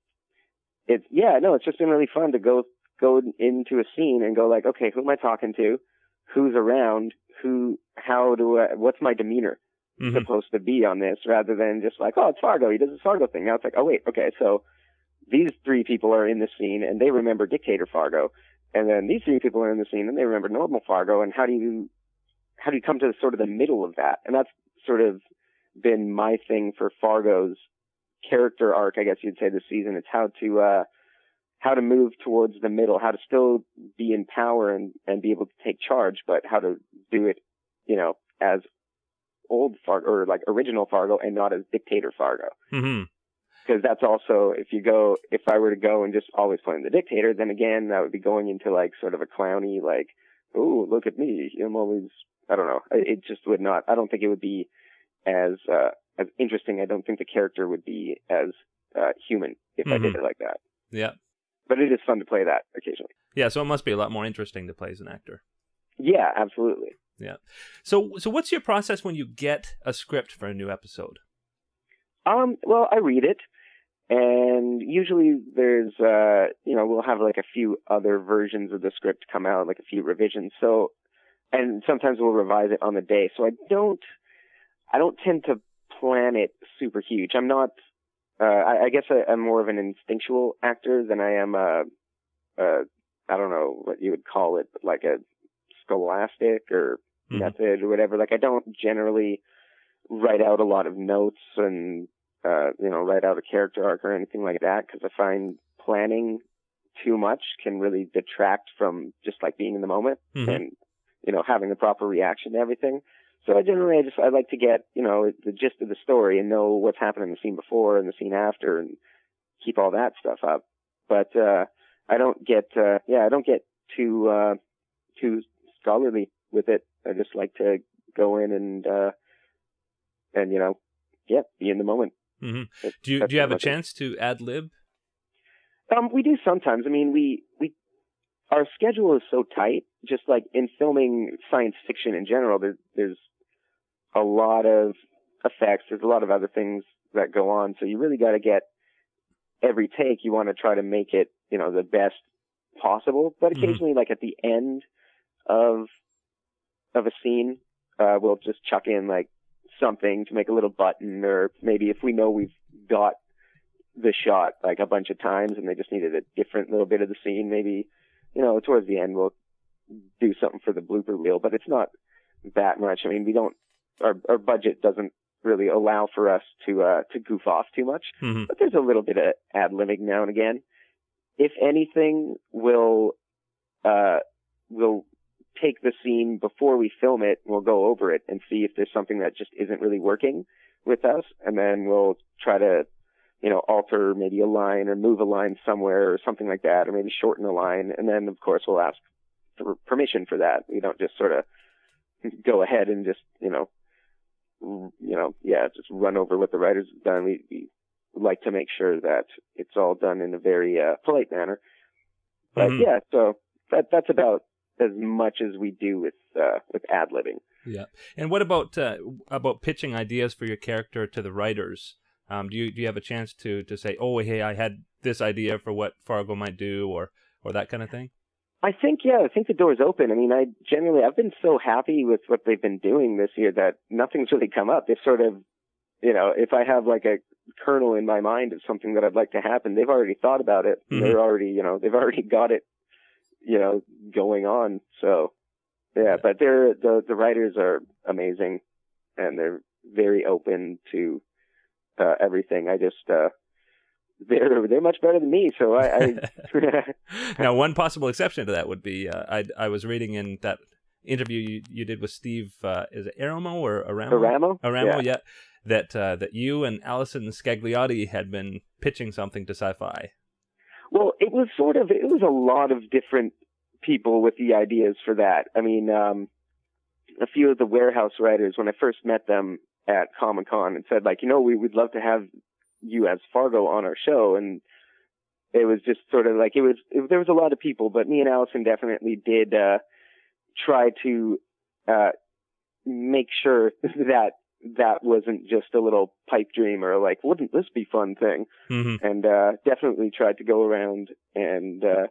it's yeah, no, it's just been really fun to go go into a scene and go like, okay, who am I talking to? Who's around? Who? How do I? What's my demeanor? Mhm. supposed to be on this rather than just like, oh, it's Fargo. He does this Fargo thing. Now it's like, oh, wait, okay, so these three people are in this scene and they remember Dictator Fargo. And then these three people are in the scene and they remember normal Fargo. And how do you, how do you come to the, sort of the middle of that? And that's sort of been my thing for Fargo's character arc, I guess you'd say this season. It's how to, uh, how to move towards the middle, how to still be in power and, and be able to take charge, but how to do it, you know, as old Fargo or like original Fargo and not as dictator Fargo. Mhm. Because that's also if you go if I were to go and just always playing the dictator, then again that would be going into like sort of a clowny like, oh look at me, I'm always I don't know. It just would not. I don't think it would be as uh, as interesting. I don't think the character would be as uh, human if I did Mhm. it like that. Yeah. But it is fun to play that occasionally. Yeah. So it must be a lot more interesting to play as an actor. Yeah, absolutely. Yeah. So so what's your process when you get a script for a new episode? Um, well, I read it, and usually there's, uh, you know, we'll have like a few other versions of the script come out, like a few revisions. So, and sometimes we'll revise it on the day. So I don't, I don't tend to plan it super huge. I'm not, uh, I, I guess I, I'm more of an instinctual actor than I am a, a, I don't know what you would call it, like a scholastic or Method or whatever. Like I don't generally write out a lot of notes and uh, you know write out a character arc or anything like that because I find planning too much can really detract from just like being in the moment Mhm. and you know having the proper reaction to everything. So I generally I just I like to get you know the gist of the story and know what's happened in the scene before and the scene after and keep all that stuff up. But uh, I don't get uh, yeah I don't get too uh, too scholarly with it. I just like to go in and uh, and you know, yeah, be in the moment. hmm That's- Do you do you have a much it. chance to ad lib? Um, we do sometimes. I mean, we we our schedule is so tight. Just like in filming science fiction in general, there, there's a lot of effects. There's a lot of other things that go on. So you really got to get every take. You want to try to make it, you know, the best possible. But Mhm. occasionally, like at the end of of a scene, uh, we'll just chuck in like something to make a little button, or maybe if we know we've got the shot like a bunch of times and they just needed a different little bit of the scene, maybe you know towards the end we'll do something for the blooper reel. But it's not that much. I mean, we don't our our budget doesn't really allow for us to uh to goof off too much hmm but there's a little bit of ad libbing now and again. If anything, we'll uh, we'll take the scene before we film it. We'll go over it and see if there's something that just isn't really working with us, and then we'll try to you know alter maybe a line or move a line somewhere or something like that, or maybe shorten a line, and then of course we'll ask for permission for that. We don't just sort of go ahead and just you know you know yeah just run over what the writers have done. We, we like to make sure that it's all done in a very uh, polite manner. But Mhm. yeah, so that that's about as much as we do with uh, with ad libbing. Yeah. And what about uh, about pitching ideas for your character to the writers? Um, do you do you have a chance to to say, oh, hey, I had this idea for what Fargo might do, or or that kind of thing? I think yeah, I think the door's open. I mean, I generally I've been so happy with what they've been doing this year that nothing's really come up. They've sort of, you know, if I have like a kernel in my mind of something that I'd like to happen, they've already thought about it. Mhm. They're already, you know, they've already got it, you know, going on. So yeah, but they're the the writers are amazing, and they're very open to uh, everything. I just uh, they're they're much better than me. So I. I now, one possible exception to that would be uh, I I was reading in that interview you, you did with Steve uh, is it Aramo or Aramo? Aramo? Aramo, Yeah. yeah. That uh, that you and Allison Scagliotti had been pitching something to sci-fi. Well, it was sort of it was a lot of different people with the ideas for that. I mean, um, a few of the warehouse writers when I first met them at Comic Con and said like, you know, we would love to have you as Fargo on our show, and it was just sort of like it was. It, there was a lot of people, but me and Allison definitely did uh, try to uh, make sure that that wasn't just a little pipe dream or like, wouldn't this be fun thing? hmm and uh, definitely tried to go around and uh,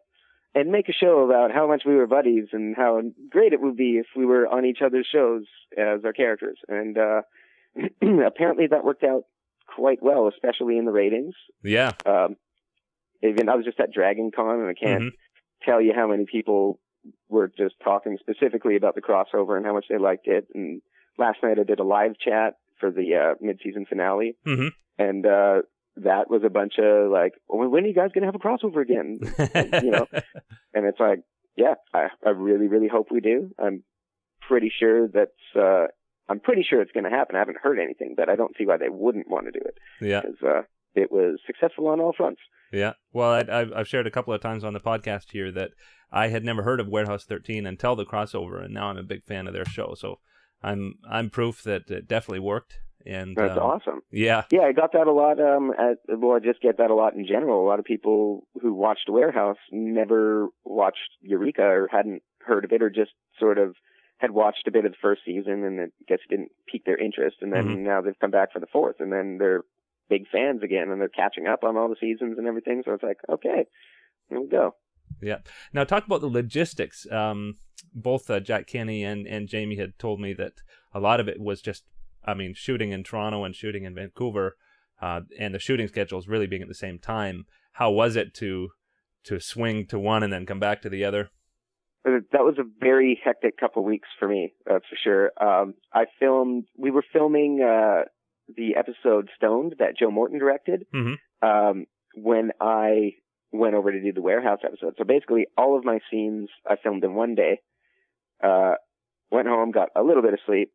and make a show about how much we were buddies and how great it would be if we were on each other's shows as our characters. And uh, apparently that worked out quite well, especially in the ratings. Yeah. Um, even I was just at Dragon Con, and I can't Mhm. tell you how many people were just talking specifically about the crossover and how much they liked it. And last night I did a live chat for the uh, mid-season finale, Mhm. and uh, that was a bunch of like, well, when are you guys gonna have a crossover again? you know, and it's like, yeah, I, I really, really hope we do. I'm pretty sure that's, uh, I'm pretty sure it's going to happen. I haven't heard anything, but I don't see why they wouldn't want to do it Yeah. because uh, it was successful on all fronts. Yeah. Well, I, I've shared a couple of times on the podcast here that I had never heard of Warehouse 13 until the crossover, and now I'm a big fan of their show. So I'm I'm proof that it definitely worked. And That's um, awesome. Yeah. Yeah, I got that a lot. Um, at, well, I just get that a lot in general. A lot of people who watched Warehouse never watched Eureka or hadn't heard of it, or just sort of had watched a bit of the first season and it guess it didn't pique their interest. And then Mhm. now they've come back for the fourth, and then they're big fans again, and they're catching up on all the seasons and everything. So it's like, okay, here we go. Yeah. Now talk about the logistics. Um, both uh, Jack Kenny and and Jaime had told me that a lot of it was just, I mean, shooting in Toronto and shooting in Vancouver, uh, and the shooting schedules really being at the same time. How was it to to swing to one and then come back to the other? That was a very hectic couple weeks for me, that's for sure. Um, I filmed, we were filming uh, the episode Stoned that Joe Morton directed Mhm. um, when I went over to do the warehouse episode. So basically, all of my scenes I filmed in one day. Uh, went home, got a little bit of sleep,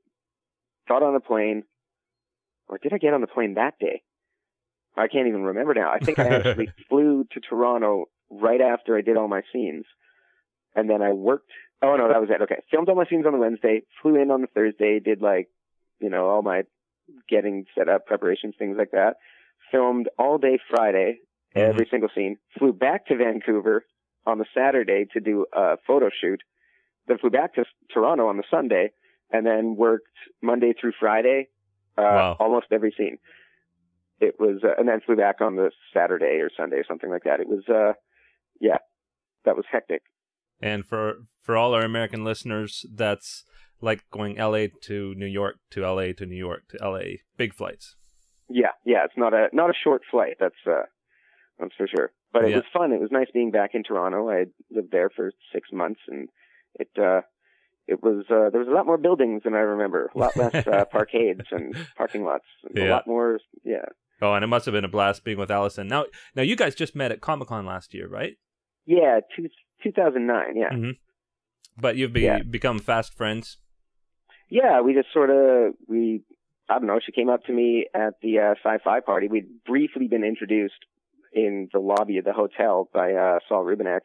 got on the plane, or did I get on the plane that day? I can't even remember now. I think I actually flew to Toronto right after I did all my scenes. And then I worked. Oh no, that was it. Okay. Filmed all my scenes on the Wednesday, flew in on the Thursday, did like, you know, all my getting set up, preparations, things like that. Filmed all day Friday, every single scene. Flew back to Vancouver on the Saturday to do a photo shoot. Then flew back to Toronto on the Sunday, and then worked Monday through Friday, uh, Wow. almost every scene. It was, uh, and then flew back on the Saturday or Sunday or something like that. It was, uh, yeah, that was hectic. And for for all our American listeners, that's like going L.A. to New York to L.A. to New York to L.A. Big flights. Yeah, yeah, it's not a not a short flight. That's uh, that's for sure. But it Yeah. was fun. It was nice being back in Toronto. I lived there for six months, and it uh, it was uh, there was a lot more buildings than I remember. A lot less uh, parkades and parking lots. A Yeah. lot more. Yeah, Oh, and it must have been a blast being with Allison. Now, now you guys just met at Comic Con last year, right? yeah. Two, 2009. Yeah, Mhm. But you've be, Yeah. become fast friends. yeah. We just sort of we. I don't know. She came up to me at the uh, sci-fi party. We'd briefly been introduced in the lobby of the hotel by uh, Saul Rubinek.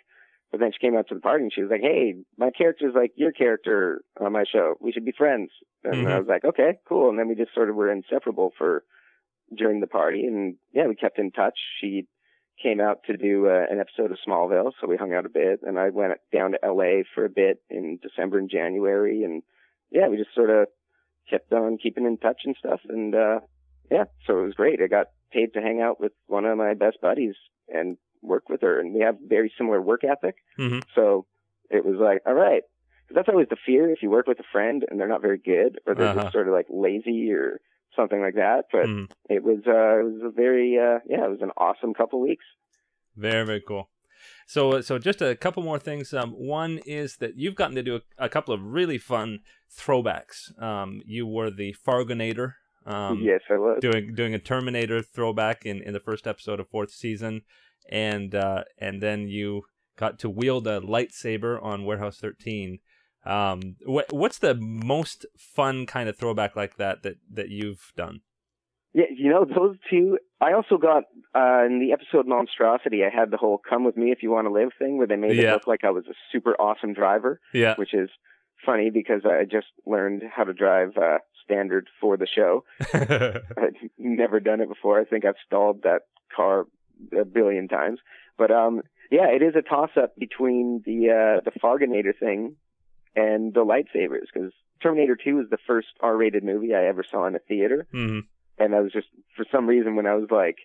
But then she came out to the party and she was like, "Hey, my character's like your character on my show. We should be friends." And Mhm. I was like, "Okay, cool." And then we just sort of were inseparable for during the party, and yeah, we kept in touch. She came out to do uh, an episode of Smallville, so we hung out a bit. And I went down to L.A. for a bit in December and January, and yeah, we just sort of kept on keeping in touch and stuff. And uh yeah, so it was great. I got paid to hang out with one of my best buddies and work with her, and we have very similar work ethic. Mhm. So it was like, all right. 'Cause that's always the fear if you work with a friend and they're not very good, or they're Uh-huh. just sort of like lazy or something like that. But Mhm. it was uh, it was a very uh, yeah, it was an awesome couple weeks. Very, very cool. So, so just a couple more things. Um, one is that you've gotten to do a, a couple of really fun throwbacks. Um, you were the Fargonator. Um, yes, I was. doing doing a Terminator throwback in, in the first episode of fourth season, and uh, and then you got to wield a lightsaber on Warehouse 13. Um, what what's the most fun kind of throwback like that that that you've done? Yeah, you know those two. I also got uh, in the episode Monstrosity. I had the whole "Come with me if you want to live" thing, where they made Yeah. it look like I was a super awesome driver, Yeah, which is funny because I just learned how to drive uh, standard for the show. I'd never done it before. I think I've stalled that car a billion times. But um, yeah, it is a toss up between the uh, the Fargonator thing and the lightsabers because Terminator 2 was the first R-rated movie I ever saw in a theater hmm and I was just for some reason when I was like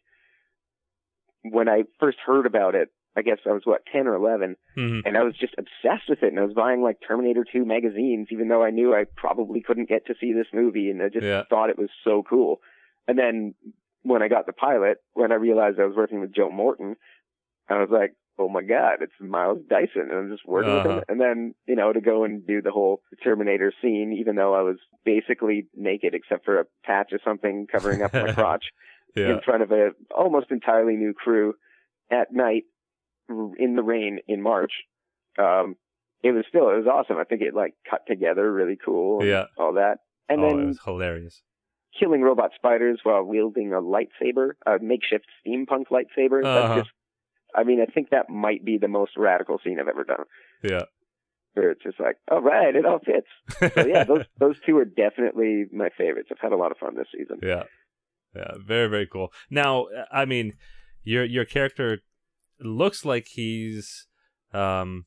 when I first heard about it, I guess I was what ten or eleven, hmm and I was just obsessed with it, and I was buying like Terminator Two magazines, even though I knew I probably couldn't get to see this movie, and I just Yeah. thought it was so cool. And then when I got the pilot, when I realized I was working with Joe Morton, I was like, oh my god, it's Miles Dyson, and I'm just working with Uh-huh. him. And then you know to go and do the whole Terminator scene, even though I was basically naked except for a patch or something covering up my crotch Yeah, in front of a almost entirely new crew at night in the rain in March. Um, it was still it was awesome. I think it like cut together really cool. and Yeah. all that, and oh, it was hilarious. killing robot spiders while wielding a lightsaber, a makeshift steampunk lightsaber. Uh-huh. That's just, I mean, I think that might be the most radical scene I've ever done. Yeah, Where it's just like, all right, it all fits. So yeah, those those two are definitely my favorites. I've had a lot of fun this season. Yeah, yeah, very very cool. Now, I mean, your your character looks like he's um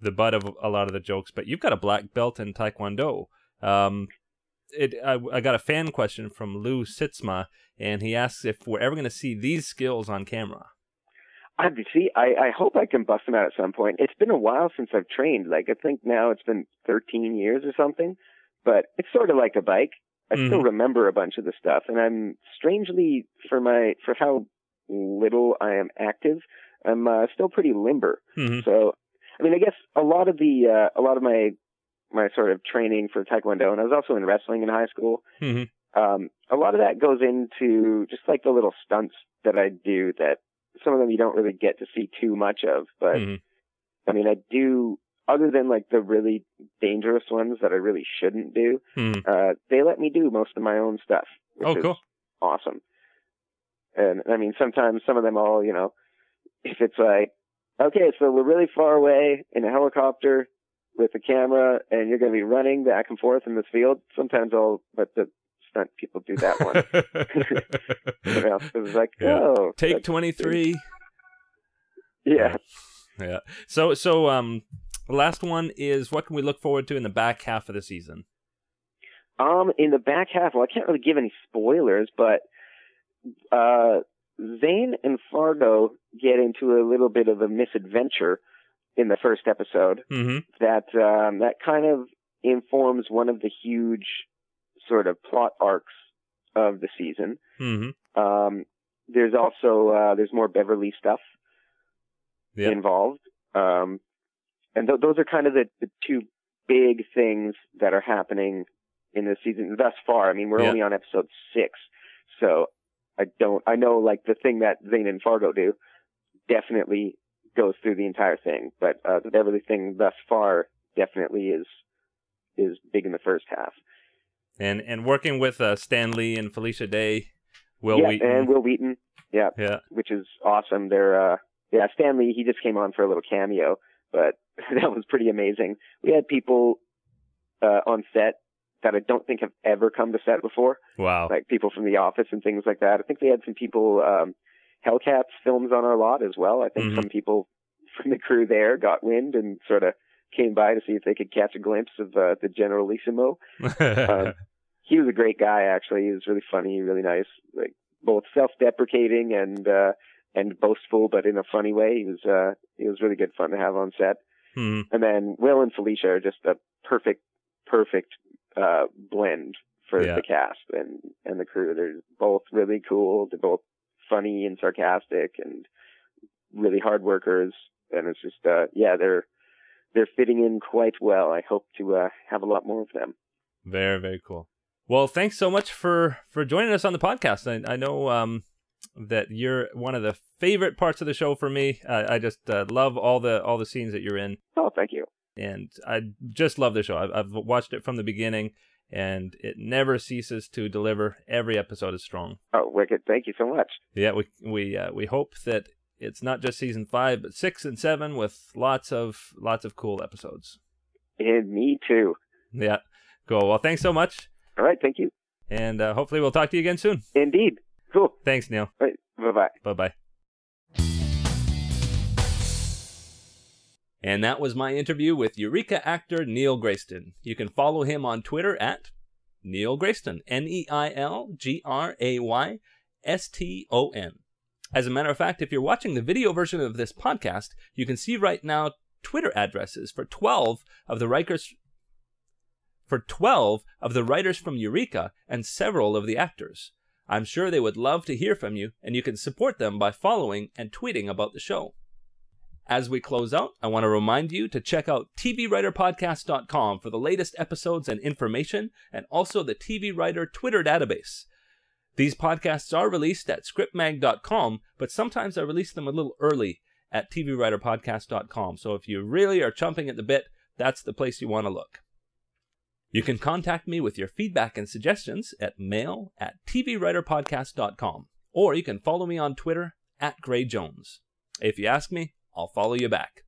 the butt of a lot of the jokes, but you've got a black belt in Taekwondo. Um, it I, I got a fan question from Lou Sitzma, and he asks if we're ever going to see these skills on camera. I see. I, I hope I can bust them out at some point. It's been a while since I've trained. Like I think now it's been 13 years or something. But it's sort of like a bike. I still Mhm. remember a bunch of the stuff, and I'm strangely for my for how little I am active, I'm uh, still pretty limber. hmm So, I mean, I guess a lot of the uh, a lot of my my sort of training for Taekwondo, and I was also in wrestling in high school. hmm Um, a lot of that goes into just like the little stunts that I do that some of them you don't really get to see too much of. But hmm I mean, I do, other than like the really dangerous ones that I really shouldn't do, hmm uh, they let me do most of my own stuff. Which Oh, is cool. Awesome. And I mean, sometimes some of them all, you know, if it's like, okay, so we're really far away in a helicopter with a camera and you're going to be running back and forth in this field, sometimes I'll let the stunt people do that one. you know, it was like, Yeah. oh, Take 23. Yeah. Yeah. So so um the last one is what can we look forward to in the back half of the season? Um, in the back half, well, I can't really give any spoilers, but uh, Zane and Fargo get into a little bit of a misadventure in the first episode Mm-hmm. that um, that kind of informs one of the huge sort of plot arcs of the season. Mm-hmm. Um, there's also uh, there's more Beverly stuff Yeah. involved, um, and th- those are kind of the, the two big things that are happening in the season thus far. I mean, we're Yeah. only on episode six, so I don't. I know like the thing that Zane and Fargo do definitely goes through the entire thing, but uh, the Beverly thing thus far definitely is is big in the first half. And and working with uh, Stan Lee and Felicia Day, Wil yeah, Wheaton. and Wil Wheaton. Yeah, yeah. which is awesome. They're uh yeah, Stan Lee he just came on for a little cameo, but that was pretty amazing. We had people uh on set that I don't think have ever come to set before, Wow. like people from the office and things like that. I think we had some people um Hellcats films on our lot as well. I think Mhm. some people from the crew there got wind and sort of came by to see if they could catch a glimpse of uh, the Generalissimo. um, he was a great guy actually. He was really funny, really nice, like both self-deprecating and uh and boastful, but in a funny way. He was uh he was really good fun to have on set. Mhm. And then Wil and Felicia are just a perfect, perfect uh blend for Yeah. the cast and and the crew. They're both really cool. They're both funny and sarcastic and really hard workers. And it's just uh yeah, they're they're fitting in quite well. I hope to uh have a lot more of them. Very very cool. Well, thanks so much for for joining us on the podcast. I, I know um, that you're one of the favorite parts of the show for me. I, I just uh, love all the all the scenes that you're in, Oh, thank you. And I just love the show. I've, I've watched it from the beginning, and it never ceases to deliver. Every episode is strong. Oh, wicked. Thank you so much. Yeah, we we uh, we hope that it's not just season five, but six and seven with lots of lots of cool episodes. And me too. Yeah, cool. Well, thanks so much, All right. Thank you. and uh, hopefully we'll talk to you again soon. Indeed. Cool. Thanks, Neil. All right. Bye bye. Bye bye. And that was my interview with Eureka actor Neil Grayston. You can follow him on Twitter at Neil Grayston, N E I L G R A Y S T O N. As a matter of fact, if you're watching the video version of this podcast, you can see right now Twitter addresses for 12 of the Rikers for 12 of the writers from Eureka and several of the actors. I'm sure they would love to hear from you, and you can support them by following and tweeting about the show. As we close out, I want to remind you to check out TVWriterPodcast.com for the latest episodes and information, and also the TV Writer Twitter database. These podcasts are released at scriptmag.com, but sometimes I release them a little early at TVWriterPodcast.com. So if you really are chomping at the bit, that's the place you want to look. You can contact me with your feedback and suggestions at mail at tvwriterpodcast.com, or you can follow me on Twitter at Gray Jones. If you ask me, I'll follow you back.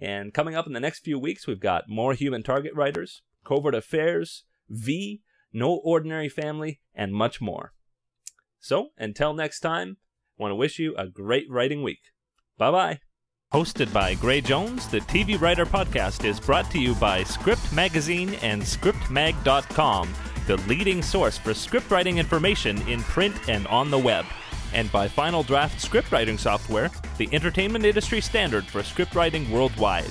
And coming up in the next few weeks, we've got more Human Target Writers, Covert Affairs, V, No Ordinary Family, and much more. So, until next time, I want to wish you a great writing week. Bye bye. Hosted by Gray Jones, the TV Writer Podcast is brought to you by Script Magazine and ScriptMag.com, the leading source for script writing information in print and on the web. And by Final Draft scriptwriting Software, the entertainment industry standard for scriptwriting worldwide.